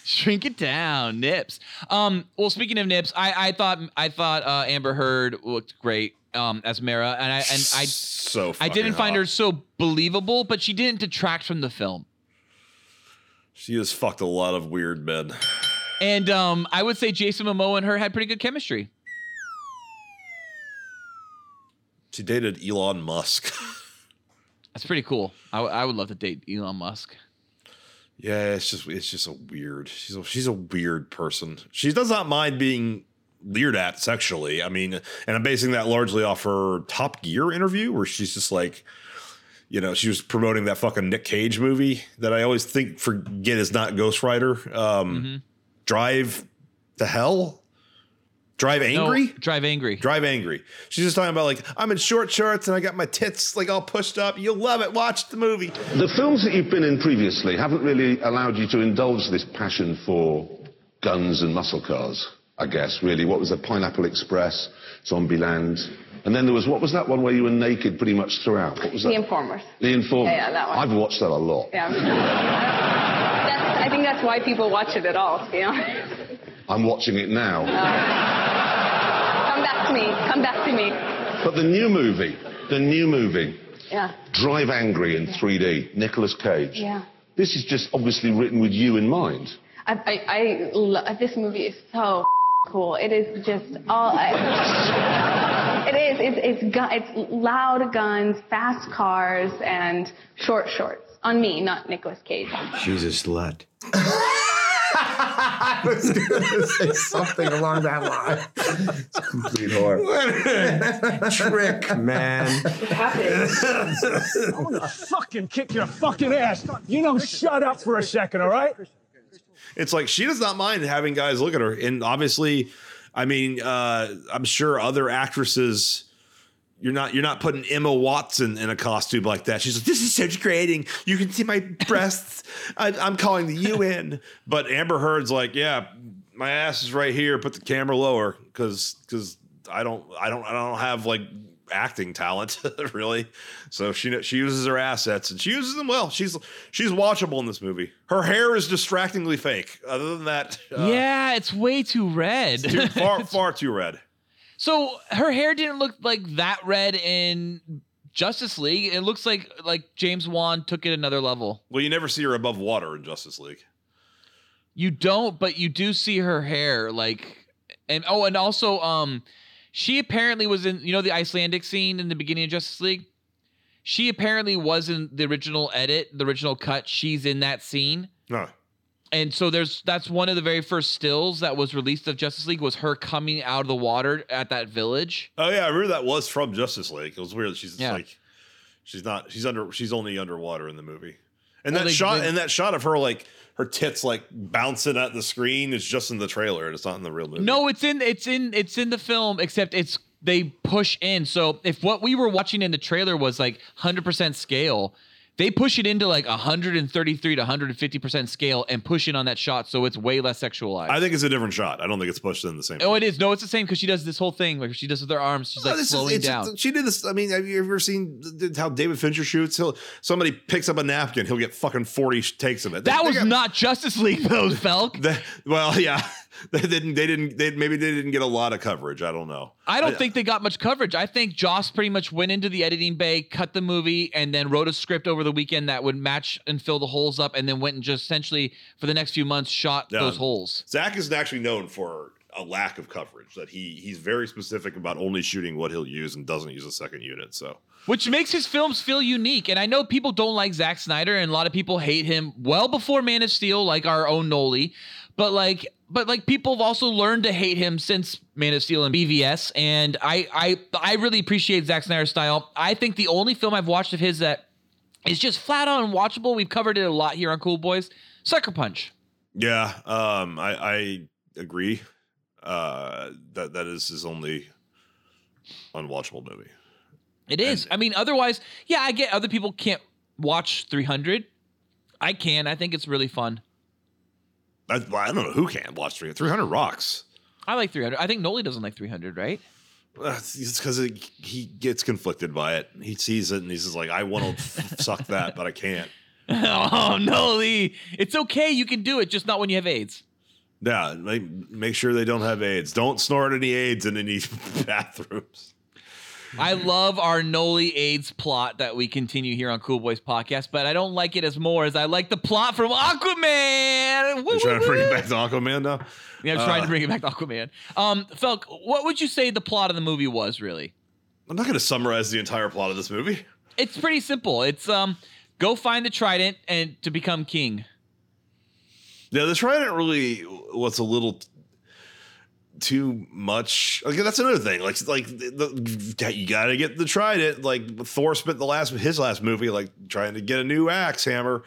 Shrink it down, nips. Um, well, speaking of nips, I, I thought I thought uh, Amber Heard looked great um, as Mera, and I and I so I didn't find hot. her so believable, but she didn't detract from the film. She has fucked a lot of weird men. And um, I would say Jason Momoa and her had pretty good chemistry. She dated Elon Musk. That's pretty cool. I, w- I would love to date Elon Musk. Yeah, it's just it's just a weird. She's a, she's a weird person. She does not mind being leered at sexually. I mean, and I'm basing that largely off her Top Gear interview, where she's just like, you know, she was promoting that fucking Nick Cage movie that I always think forget is not Ghost Rider. Um, Drive to Hell. Drive Angry. No, drive angry. Drive Angry. She's just talking about like I'm in short shorts and I got my tits like all pushed up. You'll love it. Watch the movie. The films that you've been in previously haven't really allowed you to indulge this passion for guns and muscle cars, I guess, really. What was the Pineapple Express, Zombieland. And then there was, what was that one where you were naked pretty much throughout? What was that? The Informers. The Informers. Yeah, yeah, that one. I've watched that a lot. Yeah. I think that's why people watch it at all, to be honest. I'm watching it now. Come back to me. Come back to me. But the new movie, the new movie, Yeah. Drive Angry in 3D, Nicolas Cage. Yeah. This is just obviously written with you in mind. I, I, I lo- this movie is so cool. It is just all. I, it is. It's it's, gu- it's loud guns, fast cars, and short shorts. On me, not Nicolas Cage. She's a slut. I was gonna say something along that line. It's a complete whore. Trick, man. I'm gonna fucking kick your fucking ass. You know, shut up for a second, all right? It's like she does not mind having guys look at her, and obviously, I mean, uh, I'm sure other actresses. You're not you're not putting Emma Watson in a costume like that. She's like, this is so degrading. You can see my breasts. I, I'm calling the UN. But Amber Heard's like, yeah, my ass is right here. Put the camera lower because because I don't I don't I don't have like acting talent really. So she she uses her assets and she uses them well. She's she's watchable in this movie. Her hair is distractingly fake. Other than that, uh, yeah, it's way too red. too, far far too red. So her hair didn't look like that red in Justice League. It looks like like James Wan took it another level. Well, you never see her above water in Justice League. You don't, but you do see her hair like and oh and also um she apparently was in you know the Icelandic scene in the beginning of Justice League? She apparently was in the original edit, the original cut. She's in that scene. No. And so there's that's one of the very first stills that was released of Justice League was her coming out of the water at that village. Oh yeah, I remember that was from Justice League. It was weird. She's Yeah. like, she's not. She's under. She's only underwater in the movie. And Well, that they- shot they- and that shot of her like her tits like bouncing at the screen is just in the trailer and it's not in the real movie. No, it's in it's in it's in the film, except it's they push in. So if what we were watching in the trailer was like 100% scale, they push it into like 133 to 150% scale and push in on that shot, so it's way less sexualized. I think it's a different shot. I don't think it's pushed in the same. oh, it is. No, it's the same because she does this whole thing where she does with her arms. She's No, like this is- slowing it's- down. She did this. I mean, have you ever seen how David Fincher shoots? He'll somebody picks up a napkin, he'll get fucking forty takes of it. That they was got- not Justice League though, Felk. that- well, yeah, they didn't. They didn't. They maybe they didn't get a lot of coverage. I don't know. I don't think they got much coverage. I think Joss pretty much went into the editing bay, cut the movie, and then wrote a script over the weekend that would match and fill the holes up, and then went and just essentially for the next few months shot Yeah. those holes. Zack is actually known for a lack of coverage. That he he's very specific about only shooting what he'll use and doesn't use a second unit. So Which makes his films feel unique. And I know people don't like Zack Snyder, and a lot of people hate him well before Man of Steel, like our own Noli. But like, but like people have also learned to hate him since Man of Steel and BVS. And I, I, I really appreciate Zack Snyder's style. I think the only film I've watched of his that is just flat out unwatchable. We've covered it a lot here on Cool Boys. Sucker Punch. yeah, um, I I agree. Uh, that that is his only unwatchable movie. It is. I mean, otherwise, yeah, I get other people can't watch 300. I can. I think it's really fun. I, I don't know who can watch 300. 300 rocks. I like 300. I think Noli doesn't like 300, right? Uh, It's because he gets conflicted by it. He sees it and he's just like, I want to suck that, but I can't. oh, Noli. It's okay. You can do it, just not when you have AIDS. Yeah, make, make sure they don't have AIDS. Don't snort any AIDS in any bathrooms. I love our Noli AIDS plot that we continue here on Cool Boys Podcast, but I don't like it as more as I like the plot from Aquaman. Woo, You're trying to bring it back to Aquaman now? Yeah, I'm trying Uh, to bring it back to Aquaman. Um, Felk, what would you say the plot of the movie was really? I'm not going to summarize the entire plot of this movie. It's pretty simple. It's um, go find the trident and to become king. Yeah, the Trident really was a little too much. Like that's another thing. Like like the, you got to get the Trident. Like Thor spent the last his last movie like trying to get a new axe hammer.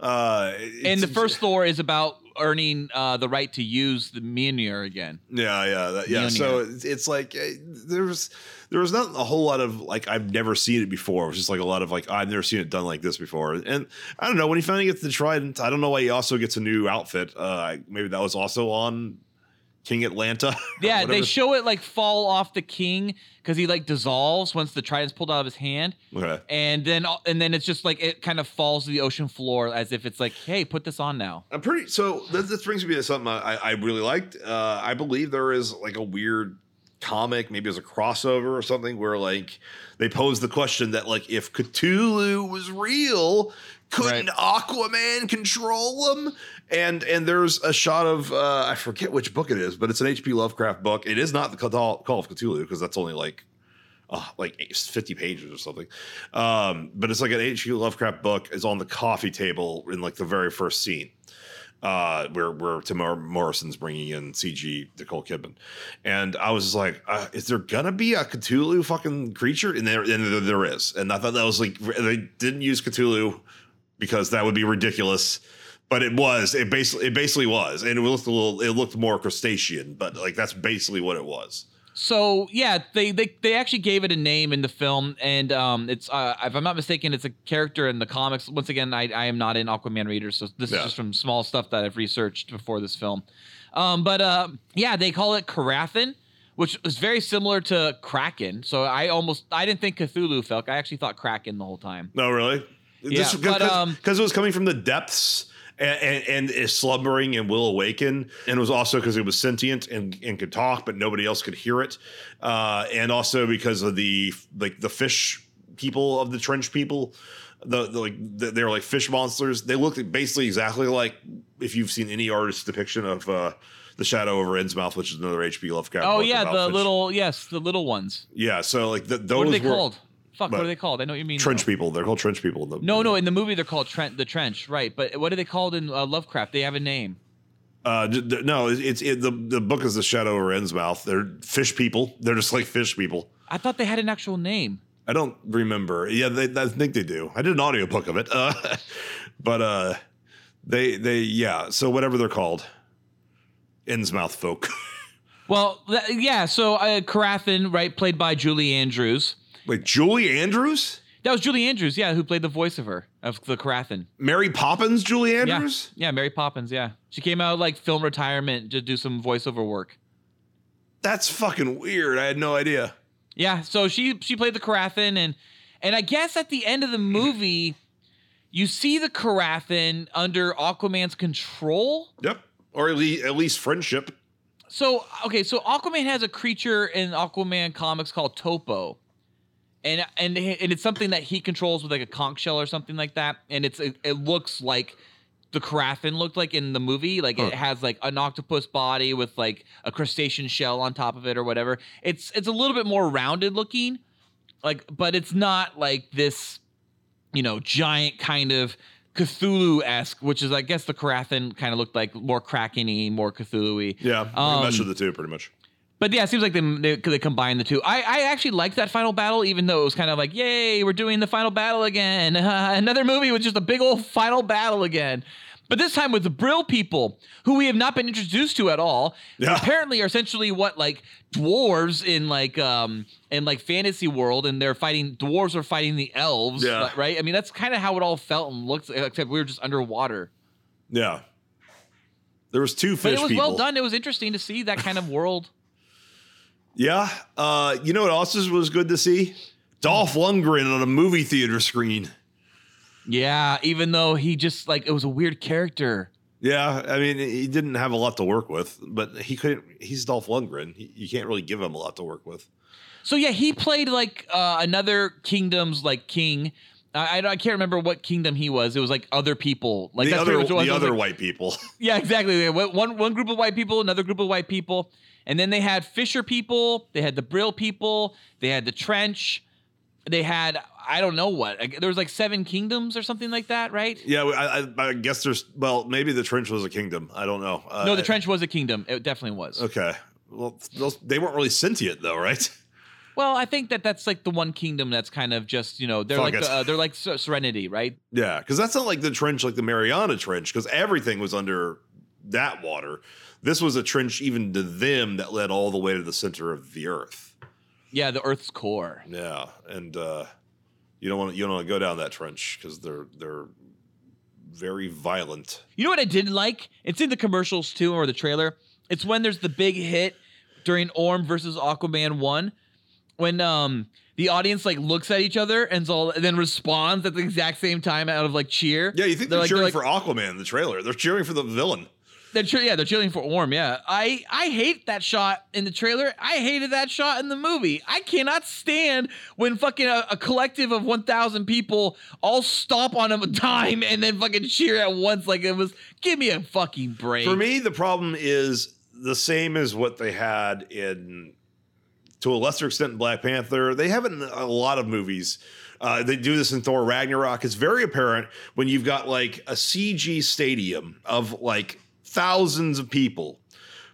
Uh, And the first Thor is about earning uh, the right to use the Mjolnir again. Yeah, yeah, that, yeah. Mjolnir. So it's, it's like eh, there's there was not a whole lot of like I've never seen it before. It was just like a lot of like I've never seen it done like this before. And I don't know when he finally gets the trident. I don't know why he also gets a new outfit. Uh, maybe that was also on King Atlanta. Yeah, they show it like fall off the king because he like dissolves once the trident's pulled out of his hand, Okay. and then and then it's just like it kind of falls to the ocean floor as if it's like, hey, put this on now. I'm pretty. So this, this brings me to something I, I really liked. Uh, I believe there is like a weird comic, maybe as a crossover or something, where like they pose the question that like if Cthulhu was real, couldn't Aquaman control him? And and there's a shot of uh, I forget which book it is, but it's an H.P. Lovecraft book. It is not the Call of Cthulhu because that's only like uh, like 50 pages or something. Um, but it's like an H.P. Lovecraft book is on the coffee table in like the very first scene. Uh, where where Tim Morrison's bringing in CG Nicole Kidman, and I was like, uh, "Is there gonna be a Cthulhu fucking creature?" And there, and there is. And I thought that was like they didn't use Cthulhu because that would be ridiculous, but it was. It basically it basically was, and it looked a little. It looked more crustacean, but like that's basically what it was. So yeah, they they they actually gave it a name in the film, and um, it's uh, if I'm not mistaken, it's a character in the comics. Once again, I I am not an Aquaman reader, so this Yeah. is just from small stuff that I've researched before this film. Um, but uh, yeah, they call it Karathen, which is very similar to Kraken. So I almost I didn't think Cthulhu felt. I actually thought Kraken the whole time. No, really? Yeah, because um, because it was coming from the depths and, and, and is slumbering and will awaken, and it was also because it was sentient and, and could talk, but nobody else could hear it, uh, and also because of the like the fish people of the trench people. The, the like the, they're like fish monsters. They look basically exactly like if you've seen any artist's depiction of uh, the shadow over Innsmouth, which is another H.P. Lovecraft. Oh yeah, the fish. little yes, the little ones. yeah. So like the, those What are they were called? Fuck, what are they called? I know what you mean. trench people. They're called trench people. in the- No, no. In the movie, they're called Trent, the Trench, right? But what are they called in uh, Lovecraft? They have a name. Uh, d- d- no, it's it, the the book is the Shadow over mouth. They're fish people. They're just like fish people. I thought they had an actual name. I don't remember. Yeah, they, I think they do. I did an audiobook of it. Uh, but uh, they they yeah. So whatever they're called, Innsmouth folk. Well, th- yeah. So uh, right, played by Julie Andrews. Wait, Julie Andrews, That was Julie Andrews, yeah, who played the voice of her of the Karathen. Mary Poppins, Julie Andrews. Yeah, yeah, Mary Poppins. Yeah, she came out like film retirement to do some voiceover work. That's fucking weird. I had no idea. Yeah, so she she played the Karathen, and and I guess at the end of the movie, you see the Karathen under Aquaman's control. Yep, or at least, at least friendship. So okay, so Aquaman has a creature in Aquaman comics called Topo, and and and it's something that he controls with like a conch shell or something like that, and it's it, it looks like the Karathen looked like in the movie. Like it has like an octopus body with like a crustacean shell on top of it or whatever. It's it's a little bit more rounded looking, like but it's not like this, you know, giant kind of Cthulhu esque, which is I guess the Karathen kind of looked like more Kraken-y, more Cthulhu-y. Yeah, Um, mesh of the two pretty much. But yeah, it seems like they, they, they combine the two. I, I actually liked that final battle, even though it was kind of like, yay, we're doing the final battle again. Another movie with just a big old final battle again. But this time with the Brine people, who we have not been introduced to at all. Yeah. Apparently are essentially what like dwarves in like um in like fantasy world, and they're fighting dwarves are fighting the elves. Yeah. Right? I mean, that's kind of how it all felt and looked, except we were just underwater. Yeah. There was two But it was people. well done. It was interesting to see that kind of world. Yeah. Uh, you know what else was good to see? Dolph Lundgren on a movie theater screen. Yeah, even though he just like it was a weird character. Yeah, I mean, he didn't have a lot to work with, but he couldn't. He's Dolph Lundgren. He, you can't really give him a lot to work with. So yeah, he played like uh, another kingdom's like king. I, I I can't remember what kingdom he was. It was like other people, like the that's other, pretty much what it the. Other like- white people. Yeah, exactly. One one group of white people, another group of white people, and then they had Fisher people. They had the Brill people. They had the Trench. They had I don't know what. There was like seven kingdoms or something like that, right? yeah, I, I, I guess there's. Well, maybe the trench was a kingdom. I don't know. Uh, no, the Trench was a kingdom. It definitely was. Okay. Well, those, they weren't really sentient though, right? Well, I think that that's like the one kingdom that's kind of just you know they're Fuck like the, uh, they're like Serenity, right? Yeah, because that's not like the trench, like the Mariana Trench, because everything was under that water. This was a trench even to them that led all the way to the center of the earth. Yeah, the Earth's core. Yeah, and uh, you don't want to you don't want to go down that trench because they're they're very violent. You know what I didn't like? It's in the commercials too, or the trailer. It's when there's the big hit during Orm versus Aquaman one, when um the audience like looks at each other and so and then responds at the exact same time out of like cheer. Yeah, you think they're, like- cheering like- for Aquaman in the trailer? They're cheering for the villain. They're yeah, they're cheering for Orm. Yeah, I I hate that shot in the trailer. I hated that shot in the movie. I cannot stand when fucking a, a collective of one thousand people all stop on a dime and then fucking cheer at once. Like it was. Give me a fucking break. For me, the problem is the same as what they had in, to a lesser extent, in Black Panther. They have it in a lot of movies. Uh, they do this in Thor Ragnarok. It's very apparent when you've got like a CG stadium of like thousands of people,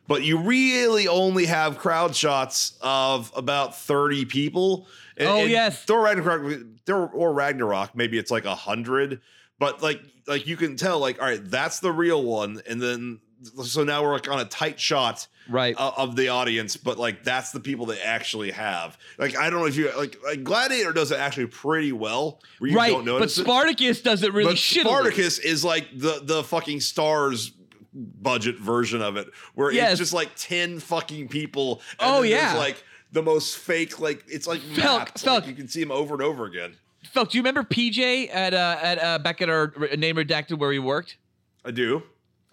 but you really only have crowd shots of about 30 people. And- Oh, and yes. Thor Ragnarok, Thor or Ragnarok, maybe it's like a hundred, but like like you can tell, like all right, that's the real one, and then so now we're like on a tight shot right of, of the audience, but like that's the people they actually have. Like I don't know if you like, like Gladiator does it actually pretty well, right, don't but notice it. Spartacus does it really But. Spartacus is like the the fucking stars budget version of it, where Yes. it's just like ten fucking people. and Oh, yeah. like the most fake, like it's like Felk, maps. Like, you can see them over and over again. Felk, do you remember PJ at uh at uh back at our name redacted where we worked? I do.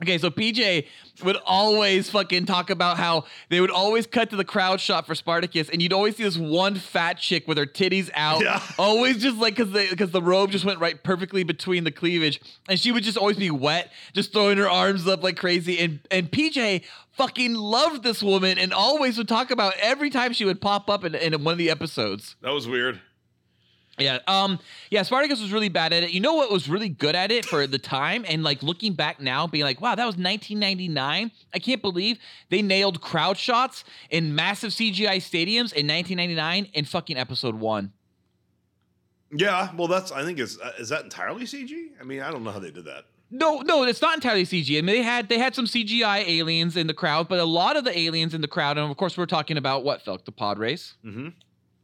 Okay, so PJ would always fucking talk about how they would always cut to the crowd shot for Spartacus, and you'd always see this one fat chick with her titties out, Yeah. always just like because the because the robe just went right perfectly between the cleavage, and she would just always be wet, just throwing her arms up like crazy, and and PJ fucking loved this woman, and always would talk about every time she would pop up in, in one of the episodes. That was weird. Yeah. Um. Yeah. Spartacus was really bad at it. You know what was really good at it for the time, and like looking back now, being like, wow, that was 1999. I can't believe they nailed crowd shots in massive CGI stadiums in 1999 in fucking episode one. Yeah, well, that's I think is uh, is that entirely CG? I mean, I don't know how they did that. No, no, it's not entirely CG. I mean, they had they had some CGI aliens in the crowd, but a lot of the aliens in the crowd, and of course, we're talking about what Felk, the pod race. Mm-hmm.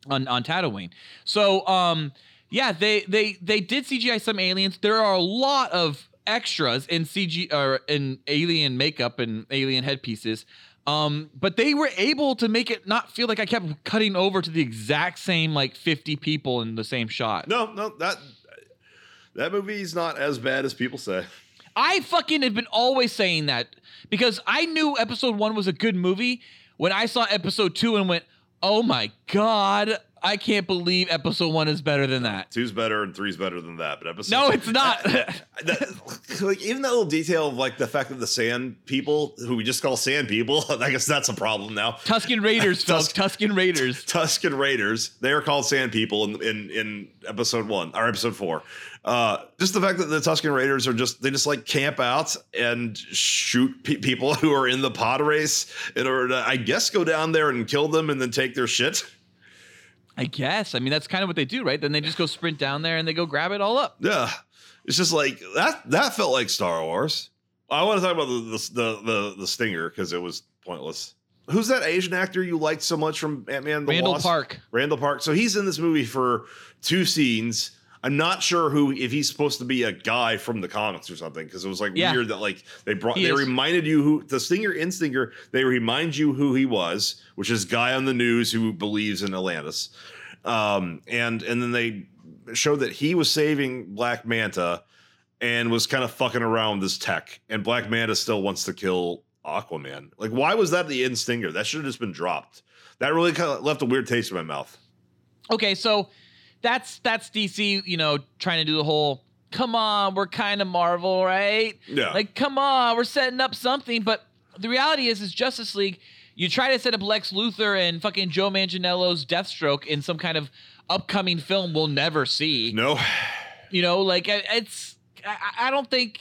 On on Tatooine. So um yeah, they they they did CGI some aliens. There are a lot of extras in CG or in alien makeup and alien headpieces. Um, but they were able to make it not feel like I kept cutting over to the exact same like 50 people in the same shot. No, no, that that movie is not as bad as people say. I fucking have been always saying that because I knew episode one was a good movie when I saw episode two and went, oh my God, I can't believe episode one is better than that. Two's better and three's better than that. But episode No, it's not. that, like even that little detail of like the fact that the sand people, who we just call sand people, I guess that's a problem now. Tusken Raiders, folks. Tusken Raiders. Tusken Raiders. They are called sand people in in, in episode one or episode four. Uh, just the fact that the Tusken Raiders are just they just like camp out and shoot pe- people who are in the pod race in order to, I guess, go down there and kill them and then take their shit. I guess. I mean, that's kind of what they do, right? Then they just go sprint down there and they go grab it all up. Yeah, it's just like that. That felt like Star Wars. I want to talk about the the the, the, stinger because it was pointless. Who's that Asian actor you liked so much from Ant Man? Randall Park. Randall Park. So he's in this movie for two scenes. I'm not sure who if he's supposed to be a guy from the comics or something because it was like Yeah. weird that like they brought He they is. reminded you who the Stinger in Stinger they remind you who he was, which is guy on the news who believes in Atlantis, um, and and then they showed that he was saving Black Manta and was kind of fucking around this tech, and Black Manta still wants to kill Aquaman. Like, why was that the end Stinger? That should have just been dropped. That really kind of left a weird taste in my mouth. Okay, so that's that's DC, you know, trying to do the whole come on, we're kind of Marvel, right? Yeah. Like, come on, we're setting up something. But the reality is, is Justice League, you try to set up Lex Luthor and fucking Joe Manganiello's Deathstroke in some kind of upcoming film we'll never see. No. You know, like it's I, I don't think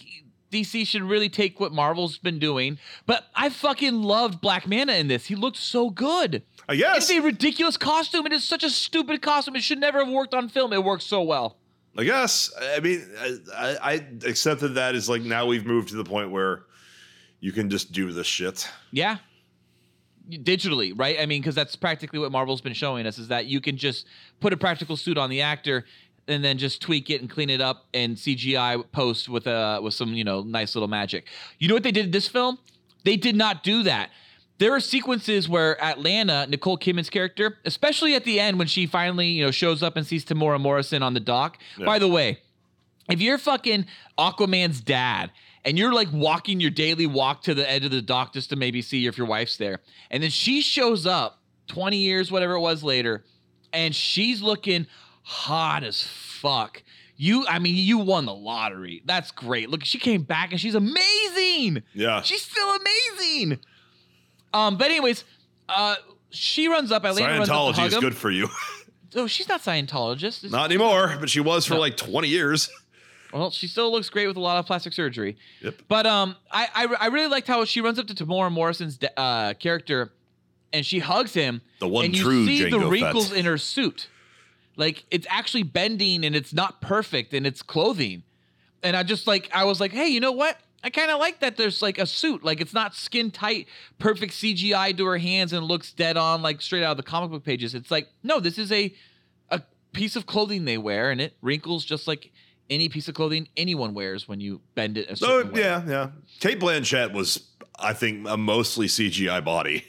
DC should really take what Marvel's been doing, but I fucking loved Black Manta in this. He looked so good. Uh, I guess. It's a ridiculous costume. It is such a stupid costume. It should never have worked on film. It works so well. Uh, I guess. I mean, I, I, I accepted that as like now we've moved to the point where you can just do this shit. Yeah. Digitally, right? I mean, because that's practically what Marvel's been showing us is that you can just put a practical suit on the actor and then just tweak it and clean it up and CGI post with uh with some, you know, nice little magic. You know what they did in this film? They did not do that. There are sequences where Atlanna, Nicole Kidman's character, especially at the end when she finally, you know, shows up and sees Temuera Morrison on the dock. Yeah. By the way, if you're fucking Aquaman's dad and you're like walking your daily walk to the edge of the dock just to maybe see if your wife's there, and then she shows up 20 years, whatever it was later, and she's looking hot as fuck. You, I mean, you won the lottery. That's great. Look, she came back and she's amazing. Yeah. She's still amazing. Um, but anyways, uh, she runs up. Atlanna runs up to Scientology hug is him. good for you. Oh, she's not Scientologist. It's- Not anymore, but she was for No. like 20 years. Well, she still looks great with a lot of plastic surgery. Yep. But um, I I, I really liked how she runs up to Temuera Morrison's de- uh, character, and she hugs him. The one and you true see the Jango Fett. wrinkles in her suit, like it's actually bending and it's not perfect in its clothing. And I just like I was like, hey, you know what? I kind of like that. There's like a suit, like it's not skin tight, perfect CGI to her hands and looks dead on, like straight out of the comic book pages. It's like no, this is a a piece of clothing they wear, and it wrinkles just like any piece of clothing anyone wears when you bend it a certain way. yeah, yeah. Cate Blanchett was, I think, a mostly CGI body.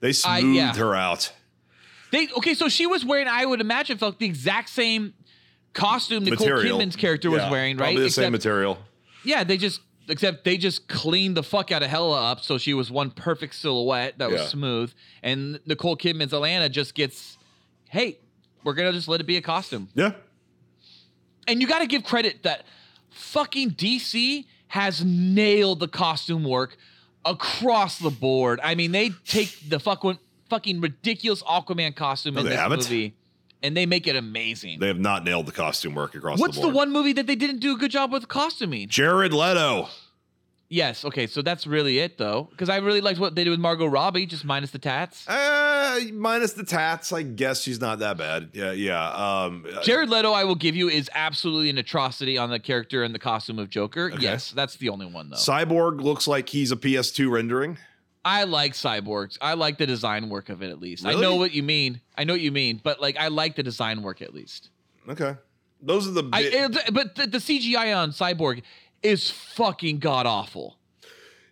They I- smoothed yeah. her out. They okay, so she was wearing, I would imagine, felt the exact same costume Nicole Material. Kidman's character was wearing, right? Probably the same material. yeah, they just except they just cleaned the fuck out of Hela up, so she was one perfect silhouette that was Yeah. smooth. And Nicole Kidman's Atlanna just gets, hey, we're gonna just let it be a costume. Yeah. And you got to give credit that fucking DC has nailed the costume work across the board. I mean, they take the fucking fucking ridiculous Aquaman costume No, in this haven't. movie, and they make it amazing. They have not nailed the costume work across What's the board. What's the, one movie that they didn't do a good job with costuming? Jared Leto. Yes, okay, so that's really it though, because I really liked what they did with Margot Robbie, just minus the tats. Uh, minus the tats, I guess she's not that bad. Yeah, yeah. Um, uh, Jared Leto, I will give you, is absolutely an atrocity on the character and the costume of Joker. Okay. Yes, that's the only one though. Cyborg looks like he's a PS2 rendering. I like cyborgs. I like the design work of it at least. I know what you mean. I know what you mean, but like I like the design work at least. Okay. Those are the. I, it- but the, the CGI on Cyborg is fucking god awful.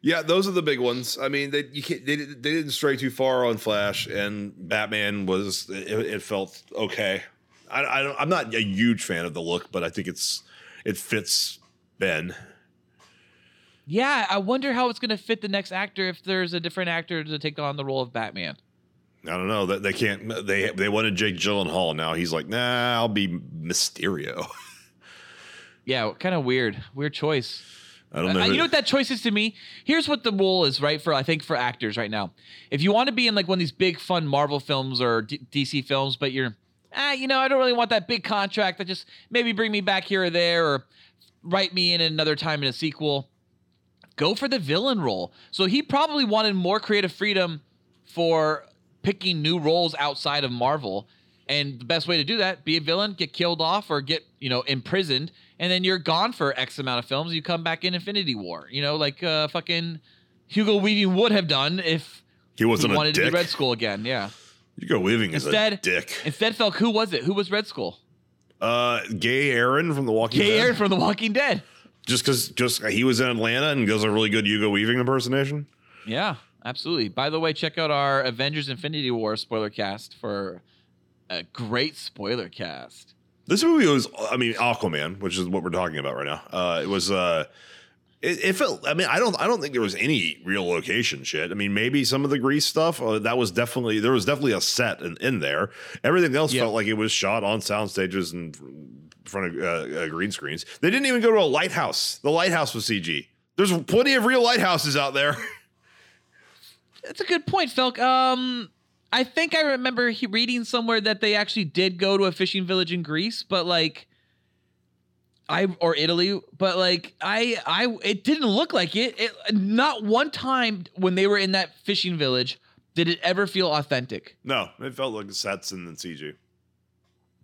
Yeah, those are the big ones. I mean, they you can't, they, didn't- they didn't stray too far on Flash, and Batman was it, it felt okay. I, I don't, I'm not a huge fan of the look, but I think it's it fits Ben. Yeah, I wonder how it's going to fit the next actor if there's a different actor to take on the role of Batman. I don't know that they can't. They they wanted Jake Gyllenhaal. Now he's like, nah, I'll be Mysterio. Yeah, kind of weird. Weird choice. I don't know. Uh, you know what that choice is to me? Here's what the rule is, right? For I think for actors right now, if you want to be in like one of these big fun Marvel films or D- DC films, but you're, ah, you know, I don't really want that big contract that just maybe bring me back here or there or write me in another time in a sequel. Go for the villain role. So he probably wanted more creative freedom for picking new roles outside of Marvel. And the best way to do that, be a villain, get killed off or get, you know, imprisoned, and then you're gone for X amount of films. You come back in Infinity War. You know, like uh fucking Hugo Weaving would have done if he wasn't a wanted to be Red Skull again. Yeah. Hugo Weaving is a Instead, dick. instead felt who was it? Who was Red Skull? Uh, Gay Aaron from The Walking Gay Dead. Aaron from The Walking Dead. Just because just he was in Atlanta and does a really good Hugo Weaving impersonation. Yeah, absolutely. By the way, check out our Avengers Infinity War spoiler cast for a great spoiler cast. This movie was, I mean, Aquaman, which is what we're talking about right now. Uh, it was, uh, it, it felt. I mean, I don't, I don't think there was any real location shit. I mean, maybe some of the Greece stuff. Uh, that was definitely there was definitely a set in, in there. Everything else Yeah. felt like it was shot on sound stages and front of uh, uh, green screens. They didn't even go to a lighthouse. The lighthouse was CG. There's plenty of real lighthouses out there. That's a good point, Felk. Um, I think I remember he reading somewhere that they actually did go to a fishing village in Greece, but like, I or Italy, but like I, I, it didn't look like it. It not one time when they were in that fishing village did it ever feel authentic. no, it felt like sets and then CG.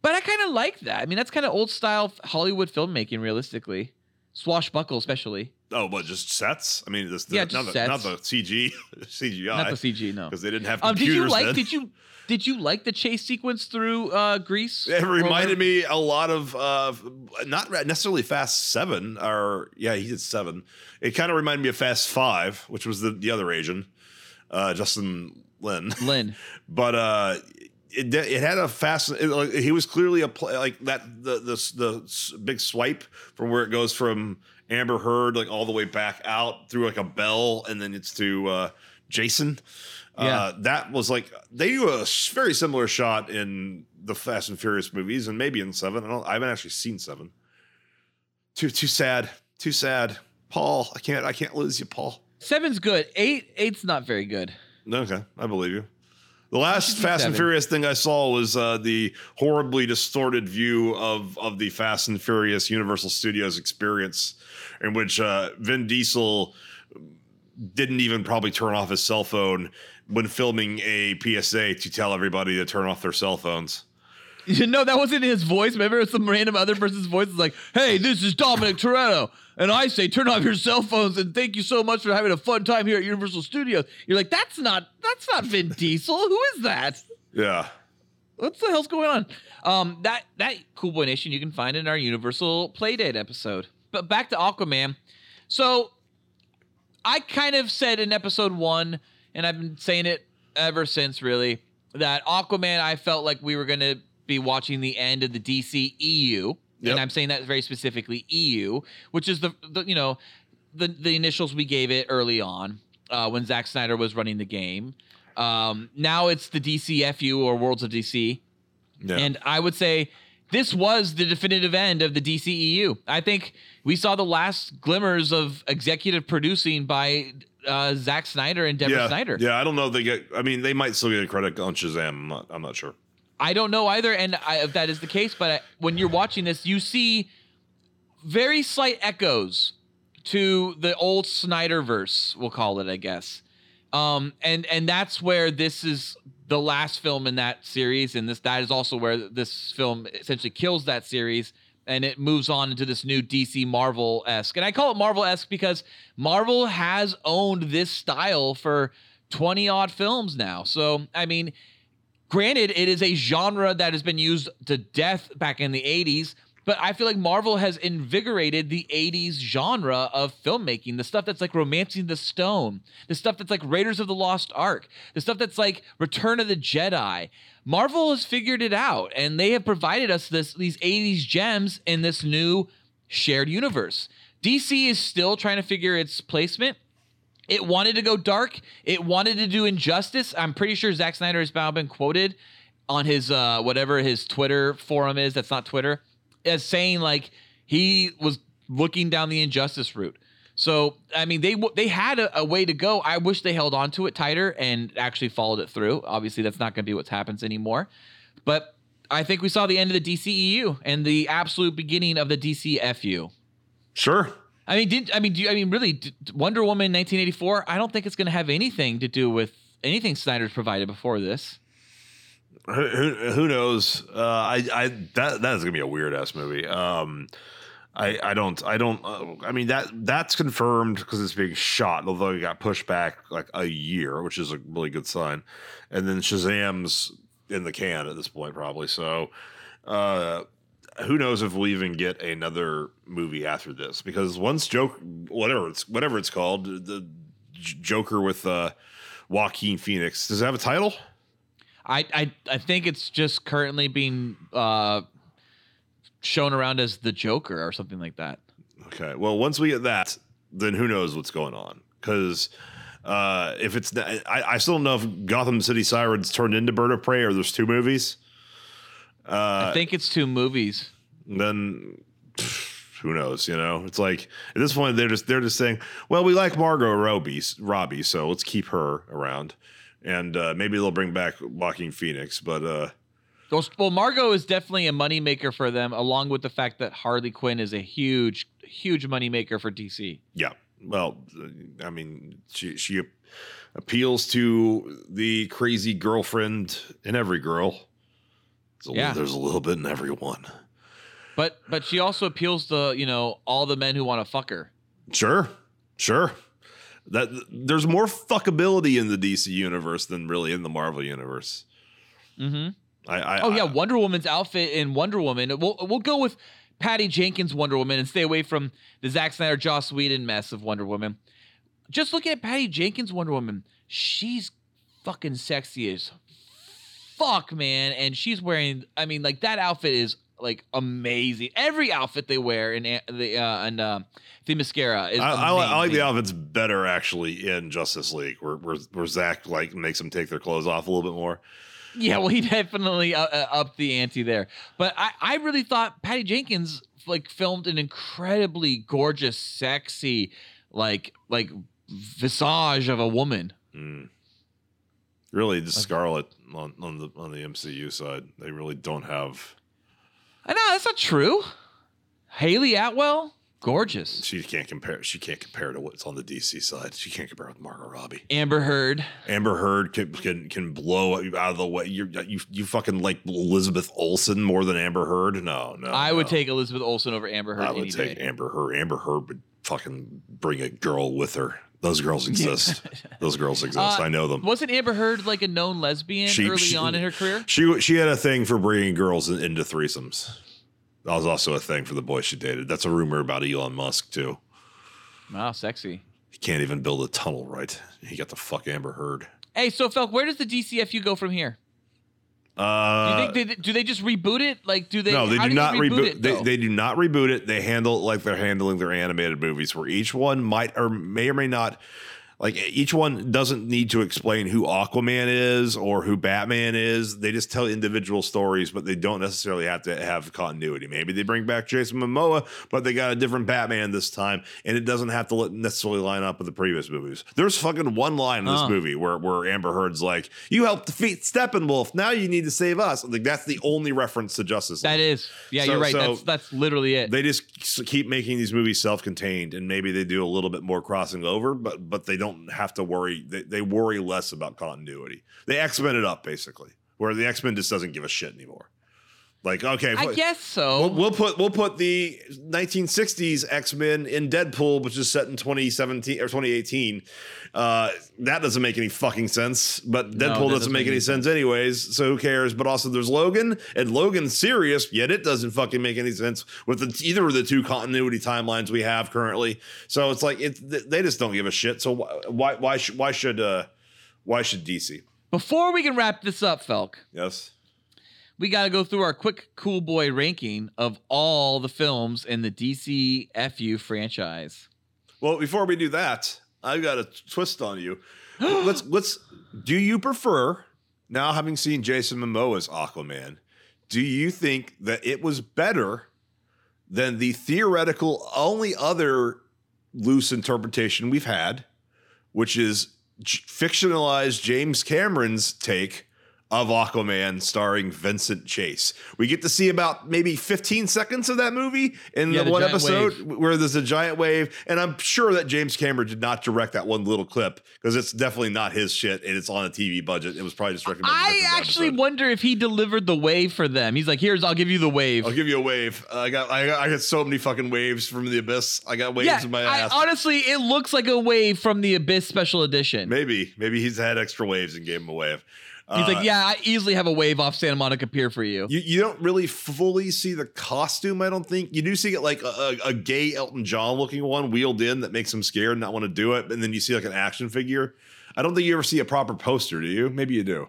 But I kind of like that. I mean, that's kind of old style Hollywood filmmaking, realistically, swashbuckle especially. Oh, but just sets? I mean, this, Yeah, not, the, not the CG, CGI. Not the CG, no. because they didn't have Um, computers. did you like? then. Did you did you like the chase sequence through uh, Greece? It reminded me a lot of uh, not necessarily Fast Seven, or yeah, he did Seven. It kind of reminded me of Fast Five, which was the the other Asian, uh, Justin Lin. Lin. but uh, it it had a fast. It, like, he was clearly a play like that. The the the big swipe from where it goes from Amber Heard like all the way back out through like a bell, and then it's to uh, Jason. Uh, Yeah. that was like they do a very similar shot in the Fast and Furious movies, and maybe in Seven. I don't. I haven't actually seen Seven. Too too sad. Too sad. Paul, I can't. I can't lose you, Paul. Seven's good. Eight, eight's not very good. Okay, I believe you. The last Fast and. Furious thing I saw was uh, the horribly distorted view of of the Fast and Furious Universal Studios experience, in which uh, Vin Diesel didn't even probably turn off his cell phone when filming a PSA to tell everybody to turn off their cell phones. You know, that wasn't his voice. Remember, some random other person's voice It's like, "Hey, this is Dominic Toretto, and I say turn off your cell phones and thank you so much for having a fun time here at Universal Studios." You're like, "That's not that's not Vin Diesel. Who is that? Yeah, What the hell's going on?" Um, that that Cool Boy Nation you can find in our Universal Playdate episode. But back to Aquaman. So I kind of said in episode one, and I've been saying it ever since, really, that Aquaman, I felt like we were going to be watching the end of the DC EU. Yep. And I'm saying that very specifically EU, which is the, the you know, the, the initials we gave it early on uh, when Zack Snyder was running the game. Um, now it's the DCFU or Worlds of DC. yeah. And I would say this was the definitive end of the DCEU. I think we saw the last glimmers of executive producing by uh, Zack Snyder and Deborah yeah, Snyder. yeah. I don't know if they get. I mean, they might still get a credit on Shazam. I'm not. I'm not sure. I don't know either, and I, if that is the case. But I, when you're watching this, you see very slight echoes to the old Snyderverse. We'll call it, I guess. Um, and and that's where this is the last film in that series, and this that is also where this film essentially kills that series, and it moves on into this new DC Marvel esque. And I call it Marvel esque because Marvel has owned this style for twenty odd films now. So I mean, granted, it is a genre that has been used to death back in the 80s, but I feel like Marvel has invigorated the 80s genre of filmmaking. The stuff that's like Romancing the Stone, the stuff that's like Raiders of the Lost Ark, the stuff that's like Return of the Jedi. Marvel has figured it out and they have provided us this these 80s gems in this new shared universe. DC is still trying to figure its placement. It wanted to go dark. It wanted to do injustice. I'm pretty sure Zack Snyder has now been quoted on his uh, whatever his Twitter forum is. That's not Twitter, as saying like he was looking down the injustice route. So I mean, they they had a, a way to go. I wish they held on to it tighter and actually followed it through. Obviously, that's not going to be what happens anymore. But I think we saw the end of the DCEU and the absolute beginning of the DCFU. Sure. I mean, did I mean? Do you, I mean really? Wonder Woman 1984? I don't think it's going to have anything to do with anything Snyder's provided before this. Who, who, who knows? Uh, I, I that that is gonna be a weird ass movie. Um, I, I don't, I don't. Uh, I mean that that's confirmed because it's being shot. Although it got pushed back like a year, which is a really good sign. And then Shazam's in the can at this point, probably. So, uh, who knows if we'll even get another movie after this? Because once joke, whatever it's whatever it's called, the J- Joker with uh, Joaquin Phoenix. Does it have a title? I I, I think it's just currently being uh, shown around as the Joker or something like that. Okay. Well, once we get that, then who knows what's going on? Because uh, if it's, I, I still don't know if Gotham City Sirens turned into Bird of Prey or there's two movies. Uh, I think it's two movies. Then who knows? You know, it's like at this point they're just they're just saying, well, we like Margot Robbie, Robbie, so let's keep her around, and uh, maybe they'll bring back Joaquin Phoenix, but. uh Well, well, Margot is definitely a moneymaker for them, along with the fact that Harley Quinn is a huge, huge moneymaker for DC. Yeah. Well, I mean, she she appeals to the crazy girlfriend in every girl. There's a, Yeah. little, there's a little bit in everyone. But but she also appeals to you know all the men who want to fuck her. Sure, sure. That there's more fuckability in the DC universe than really in the Marvel universe. Mm-hmm. I, I oh yeah, I- Wonder Woman's outfit in Wonder Woman. We'll we'll go with Patty Jenkins Wonder Woman and stay away from the Zack Snyder Joss Whedon mess of Wonder Woman. Just looking at Patty Jenkins Wonder Woman, she's fucking sexy as fuck, man. And she's wearing, I mean, like that outfit is like amazing. Every outfit they wear in the uh, and uh, the mascara is. I, I, I like the outfits better actually in Justice League, where where, where Zack like makes them take their clothes off a little bit more. Yeah, well, he definitely uh, uh, upped the ante there. But I, I really thought Patty Jenkins like filmed an incredibly gorgeous, sexy, like like visage of a woman. Mm. Really, the Scarlet on, on the on the MCU side, they really don't have. I know that's not true. Hayley Atwell, gorgeous. She can't compare. She can't compare to what's on the DC side. She can't compare with Margot Robbie. Amber Heard. Amber Heard can can, can blow you out of the way. You're, you you fucking like Elizabeth Olsen more than Amber Heard. No, no. I would take Elizabeth Olsen over Amber Heard I would take day. Amber Heard. Amber Heard would fucking bring a girl with her. Those girls exist. Those girls exist. Uh, I know them. Wasn't Amber Heard like a known lesbian She- early she- on in her career? She she had a thing for bringing girls in, into threesomes. That was also a thing for the boys she dated. That's a rumor about Elon Musk too. Wow, sexy. He can't even build a tunnel right. He got the fuck Amber Heard. Hey, so Felk, where does the DCFU go from here? Do Uh, you think they do they just reboot it? Like, do they? no, they do not reboot. reboot. it, they, they do not reboot it. They handle it like they're handling their animated movies, where each one might or may or may not. Like each one doesn't need to explain who Aquaman is or who Batman is. They just tell individual stories, but they don't necessarily have to have continuity. Maybe they bring back Jason Momoa, but they got a different Batman this time, and it doesn't have to necessarily line up with the previous movies. There's fucking one line in this movie where where Amber Heard's like, "You helped defeat Steppenwolf. Now you need to save us." Like that's the only reference to Justice. League. That is, yeah, So- you're right. so- that's that's literally it. They just keep making these movies self-contained, and maybe they do a little bit more crossing over, but but they don't have to worry. They, they worry less about continuity. They X Men it up basically, where the X Men just doesn't give a shit anymore. Like okay, I guess so. We'll, we'll put we'll put the 1960s X Men in Deadpool, which is set in 2017 or 2018. Uh, that doesn't make any fucking sense. But Deadpool doesn't, doesn't make any any sense anyways. So who cares? But also there's Logan, and Logan's serious, yet it doesn't fucking make any sense with the, either of the two continuity timelines we have currently. So it's like it they just don't give a shit. So why why why should why should uh why should DC? Before we can wrap this up, Felk, Yes. We got to go through our quick cool boy ranking of all the films in the DC FU franchise. Well, before we do that, I've got a twist on you. let's let's. Do you prefer now having seen Jason Momoa as Aquaman? Do you think that it was better than the theoretical only other loose interpretation we've had, which is fictionalized James Cameron's take of Aquaman starring Vincent Chase. We get to see about maybe 15 seconds of that movie in Yeah, the the one giant episode where there's a giant wave. And I'm sure that James Cameron did not direct that one little clip because it's definitely not his shit and it's on a TV budget. It was probably just directed by I actually episode. wonder if he delivered the wave for them. He's like, "Here's, I'll give you the wave." I'll give you a wave. I got I got, I got so many fucking waves from the abyss. I got waves yeah, in my I, ass. honestly, it looks like a wave from the Abyss Special Edition. maybe maybe he's had extra waves and gave him a wave. He's Uh, like, "Yeah, I easily have a wave off Santa Monica Pier for you." You, you don't really fully see the costume, I don't think. You do see it like a, a, a gay Elton John looking one wheeled in that makes him scared and not want to do it. And then you see like an action figure. I don't think you ever see a proper poster, do you? Maybe you do.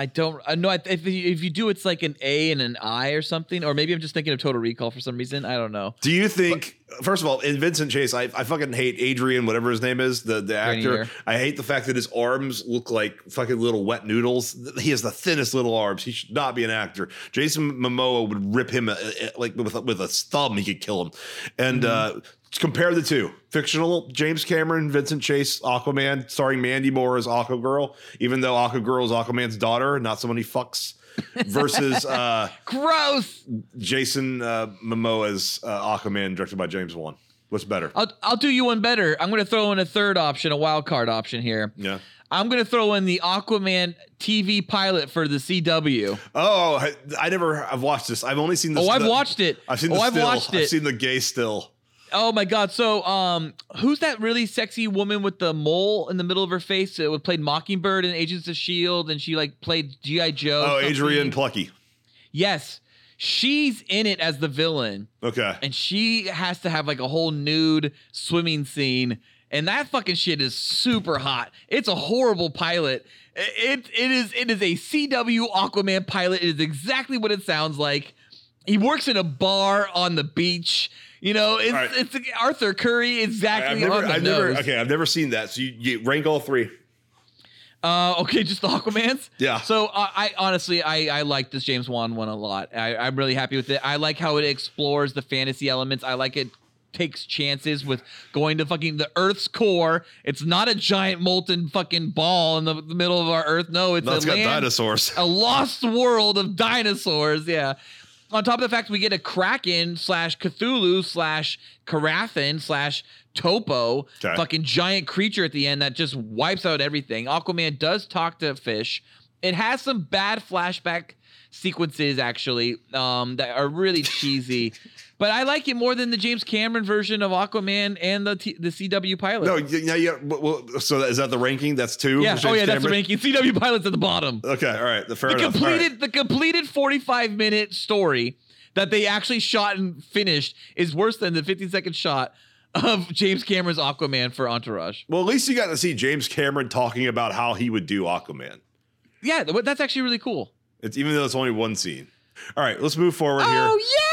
I don't. I know if you, if you do, it's like an A and an I or something, or maybe I'm just thinking of Total Recall for some reason. I don't know. Do you think, first of all, in Vincent Chase, I, I fucking hate Adrian, whatever his name is, the, the actor. I hate the fact that his arms look like fucking little wet noodles. He has the thinnest little arms. He should not be an actor. Jason Momoa would rip him uh, uh, like with, a- with a thumb. He could kill him. And uh, compare the two fictional James Cameron, Vincent Chase, Aquaman, starring Mandy Moore as Aqua Girl, even though Aqua Girl is Aquaman's daughter, not someone he fucks. Versus uh, Gross. Jason uh, Momoa's uh, Aquaman, directed by James Wan. What's better? I'll I'll do you one better. I'm going to throw in a third option, a wild card option here. Yeah. I'm going to throw in the Aquaman TV pilot for the CW. Oh, I, I never. I've watched this. I've only seen. this. Oh, I've the- watched it. I've seen. Oh, The I've still. watched I've seen the gay still. Oh my god! So, um, who's that really sexy woman with the mole in the middle of her face? It played Mockingbird in Agents of Shield, and she like played GI Joe. Oh, something. Adrianne Palicki. Yes, she's in it as the villain, Okay. and she has to have like a whole nude swimming scene, and that fucking shit is super hot. It's a horrible pilot. It it is it is a CW Aquaman pilot. It is exactly what it sounds like. He works in a bar on the beach. You know, it's right. it's Arthur Curry exactly I've never. on the I've never. Okay, I've never seen that. So you, you rank all three. Uh, okay, just the Aquaman's. Yeah. So uh, I honestly, I I like this James Wan one a lot. I, I'm really happy with it. I like how it explores the fantasy elements. I like it takes chances with going to fucking the Earth's core. It's not a giant molten fucking ball in the, the middle of our Earth. No, it's No, a it's got land- dinosaurs. a lost world of dinosaurs. Yeah. On top of the fact we get a Kraken slash Cthulhu slash Karathen slash Topo, Okay. fucking giant creature at the end that just wipes out everything. Aquaman does talk to fish. It has some bad flashback sequences actually um, that are really cheesy. But I like it more than the James Cameron version of Aquaman and the T- the CW pilot. No, y- now you. Well, so is that the ranking? That's two. yeah. Oh yeah, that's the ranking. CW pilot's at the bottom. Okay, all right. The fair the enough. All right. completed the completed 45 minute story that they actually shot and finished is worse than the 50 second shot of James Cameron's Aquaman for Entourage. Well, at least you got to see James Cameron talking about how he would do Aquaman. Yeah, that's actually really cool. It's even though it's only one scene. All right, let's move forward Oh here. yeah.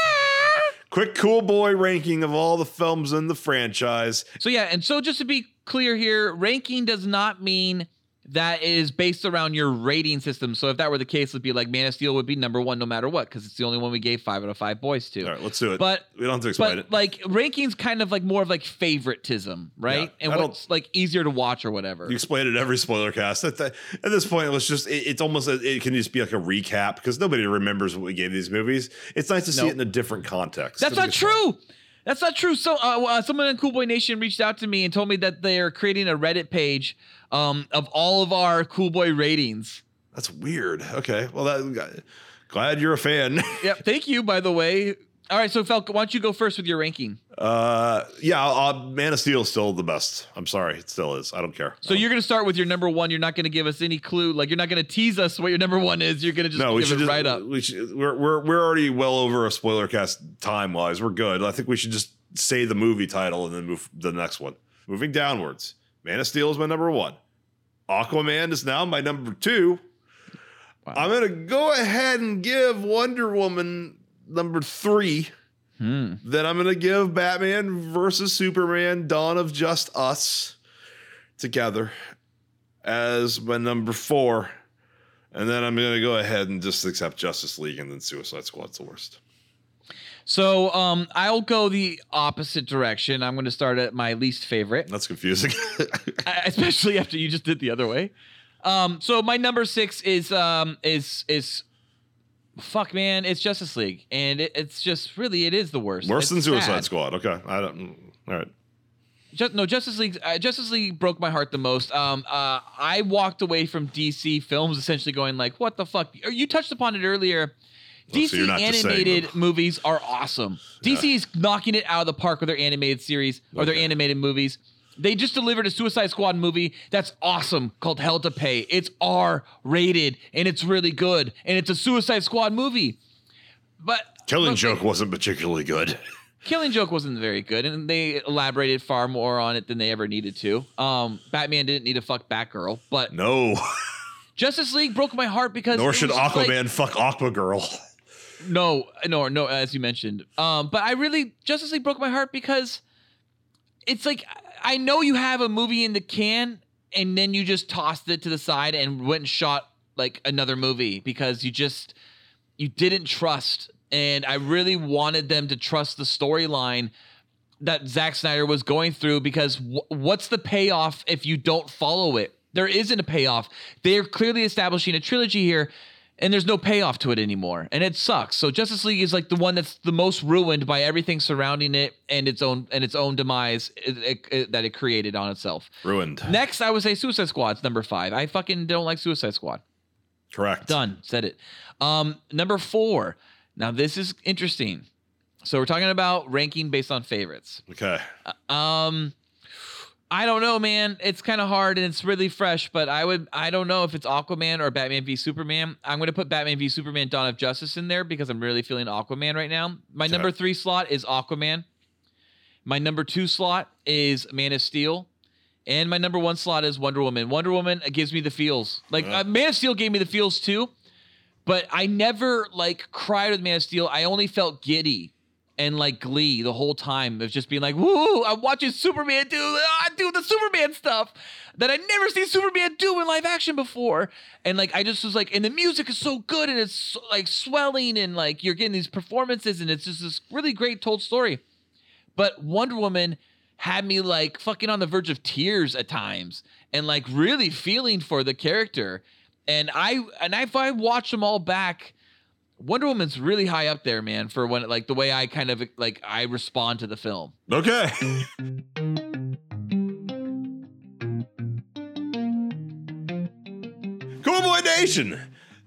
Quick, cool boy ranking of all the films in the franchise. So yeah, and so just to be clear here, ranking does not mean that is based around your rating system. So if that were the case, it'd be like Man of Steel would be number one no matter what, because it's the only one we gave five out of five boys to. All right, let's do it. But we don't have to explain but it. like rankings kind of like more of like favoritism, right? Yeah, and I what's like easier to watch or whatever. You explain it every spoiler cast. At, the, at this point, let's just, it- it's almost, a, it can just be like a recap because nobody remembers what we gave these movies. It's nice to see it in a different context. That's not true. fun. That's not true. So, uh, someone in Cool Boy Nation reached out to me and told me that they're creating a Reddit page um, of all of our Cool Boy ratings. That's weird. Okay. Well, that, glad you're a fan. Yep. Thank you, by the way. All right. So, Falk, why don't you go first with your ranking? Uh, yeah, uh, Man of Steel is still the best. I'm sorry, it still is. I don't care. So, you're going to start with your number one. You're not going to give us any clue. Like, you're not going to tease us what your number one is. You're going to just no, we should it just, right up. We should, we're we're we're already well over a spoiler cast time wise. We're good. I think we should just say the movie title and then move the next one. Moving downwards, Man of Steel is my number one. Aquaman is now my number two. I'm gonna go ahead and give Wonder Woman number three. Hmm. Then I'm gonna give Batman versus Superman: Dawn of Just Us together as my number four. And then I'm gonna go ahead and just accept Justice League and then Suicide Squad's the worst. So um, I'll go the opposite direction. I'm going to start at my least favorite, That's confusing. Especially after you just did the other way. Um, so my number six is um, is is fuck man, it's Justice League, and it, it's just really it is the worst. Worse It's than Suicide sad. Squad. Okay. I don't mm, all right. Just, no, Justice League. Uh, Justice League broke my heart the most. Um, uh, I walked away from DC films essentially going like, "What the fuck?" You touched upon it earlier. Oh, so DC not just animated movies are awesome. DC is knocking it out of the park with their animated series or their animated movies. They just delivered a Suicide Squad movie that's awesome called Hell to Pay. It's R rated and it's really good and it's a Suicide Squad movie. But Killing but- Joke wasn't particularly good. Killing Joke wasn't very good, and they elaborated far more on it than they ever needed to. Um, Batman didn't need to fuck Batgirl, but No. Justice League broke my heart because Nor should was like- Aquaman fuck Aquagirl. no, no, no, as you mentioned. Um, but I really Justice League broke my heart because it's like I know you have a movie in the can, and then you just tossed it to the side and went and shot like another movie because you just you didn't trust, and I really wanted them to trust the storyline that Zack Snyder was going through because w- what's the payoff if you don't follow it? There isn't a payoff. They're clearly establishing a trilogy here, and there's no payoff to it anymore, and it sucks. So Justice League is like the one that's the most ruined by everything surrounding it and its own and its own demise it- it- it- that it created on itself. Ruined. Next, I would say Suicide Squad's number five. I fucking don't like Suicide Squad. Correct. Done. Said it. Um, number four. Now this is interesting. So we're talking about ranking based on favorites. Okay. Um, I don't know, man. It's kind of hard and it's really fresh, but I would I don't know if it's Aquaman or Batman v Superman. I'm gonna put Batman v Superman: Dawn of Justice in there because I'm really feeling Aquaman right now. My Okay. number three slot is Aquaman. My number two slot is Man of Steel. And my number one slot is Wonder Woman. Wonder Woman gives me the feels. Like Yeah. uh, Man of Steel gave me the feels too, but I never like cried with Man of Steel. I only felt giddy and like glee the whole time of just being like, "Woo! I'm watching Superman do ah, do the Superman stuff that I never seen Superman do in live action before." And like I just was like, and the music is so good and it's so, like swelling and like you're getting these performances and it's just this really great told story. But Wonder Woman had me like fucking on the verge of tears at times and like really feeling for the character. And I and if I watch them all back, Wonder Woman's really high up there, man, for when like the way I kind of like I respond to the film. Okay. cool Boy Nation,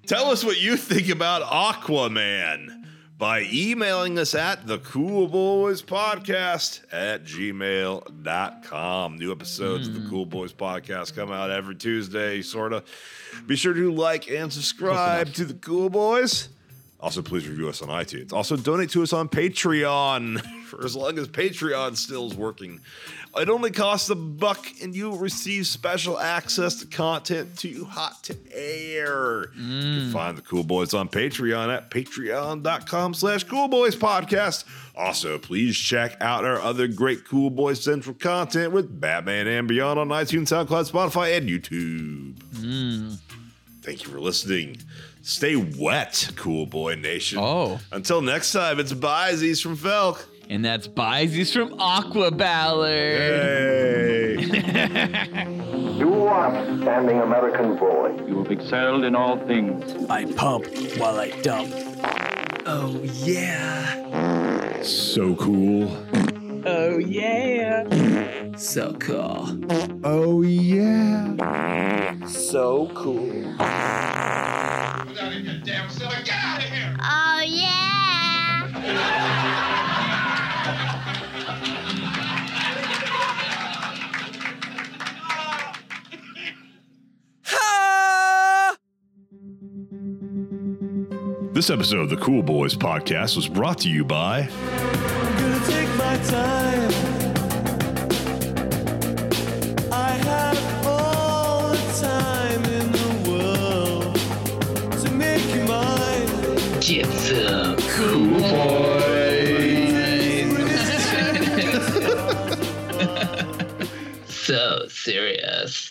tell us what you think about Aquaman by emailing us at the Cool Boys Podcast at gmail.com. New episodes of the hmm. Cool Boys Podcast come out every Tuesday, sort of. Be sure to like and subscribe to the Cool Boys. Also, please review us on iTunes. Also, donate to us on Patreon for as long as Patreon still is working. It only costs a buck, and you will receive special access to content too hot to air. You can mm. find the Cool Boys on Patreon at patreon.com slash Cool Boys Podcast. Also, please check out our other great Cool Boys Central content with Batman and Beyond on iTunes, SoundCloud, Spotify, and YouTube. Mm. Thank you for listening. Stay wet, Cool Boy Nation. Oh. Until next time, it's Byzies from Felk. And that's Byzies from Aqua Ballard. Hey. You are standing American boy. You have excelled in all things. I pump while I dump. Oh, yeah. So cool. Oh, yeah. So cool. Oh, yeah. So cool. Get out of here, damn silly. Get out of here! Oh, yeah. This episode of the Cool Boys podcast was brought to you by Get some uh, cool boys. so serious.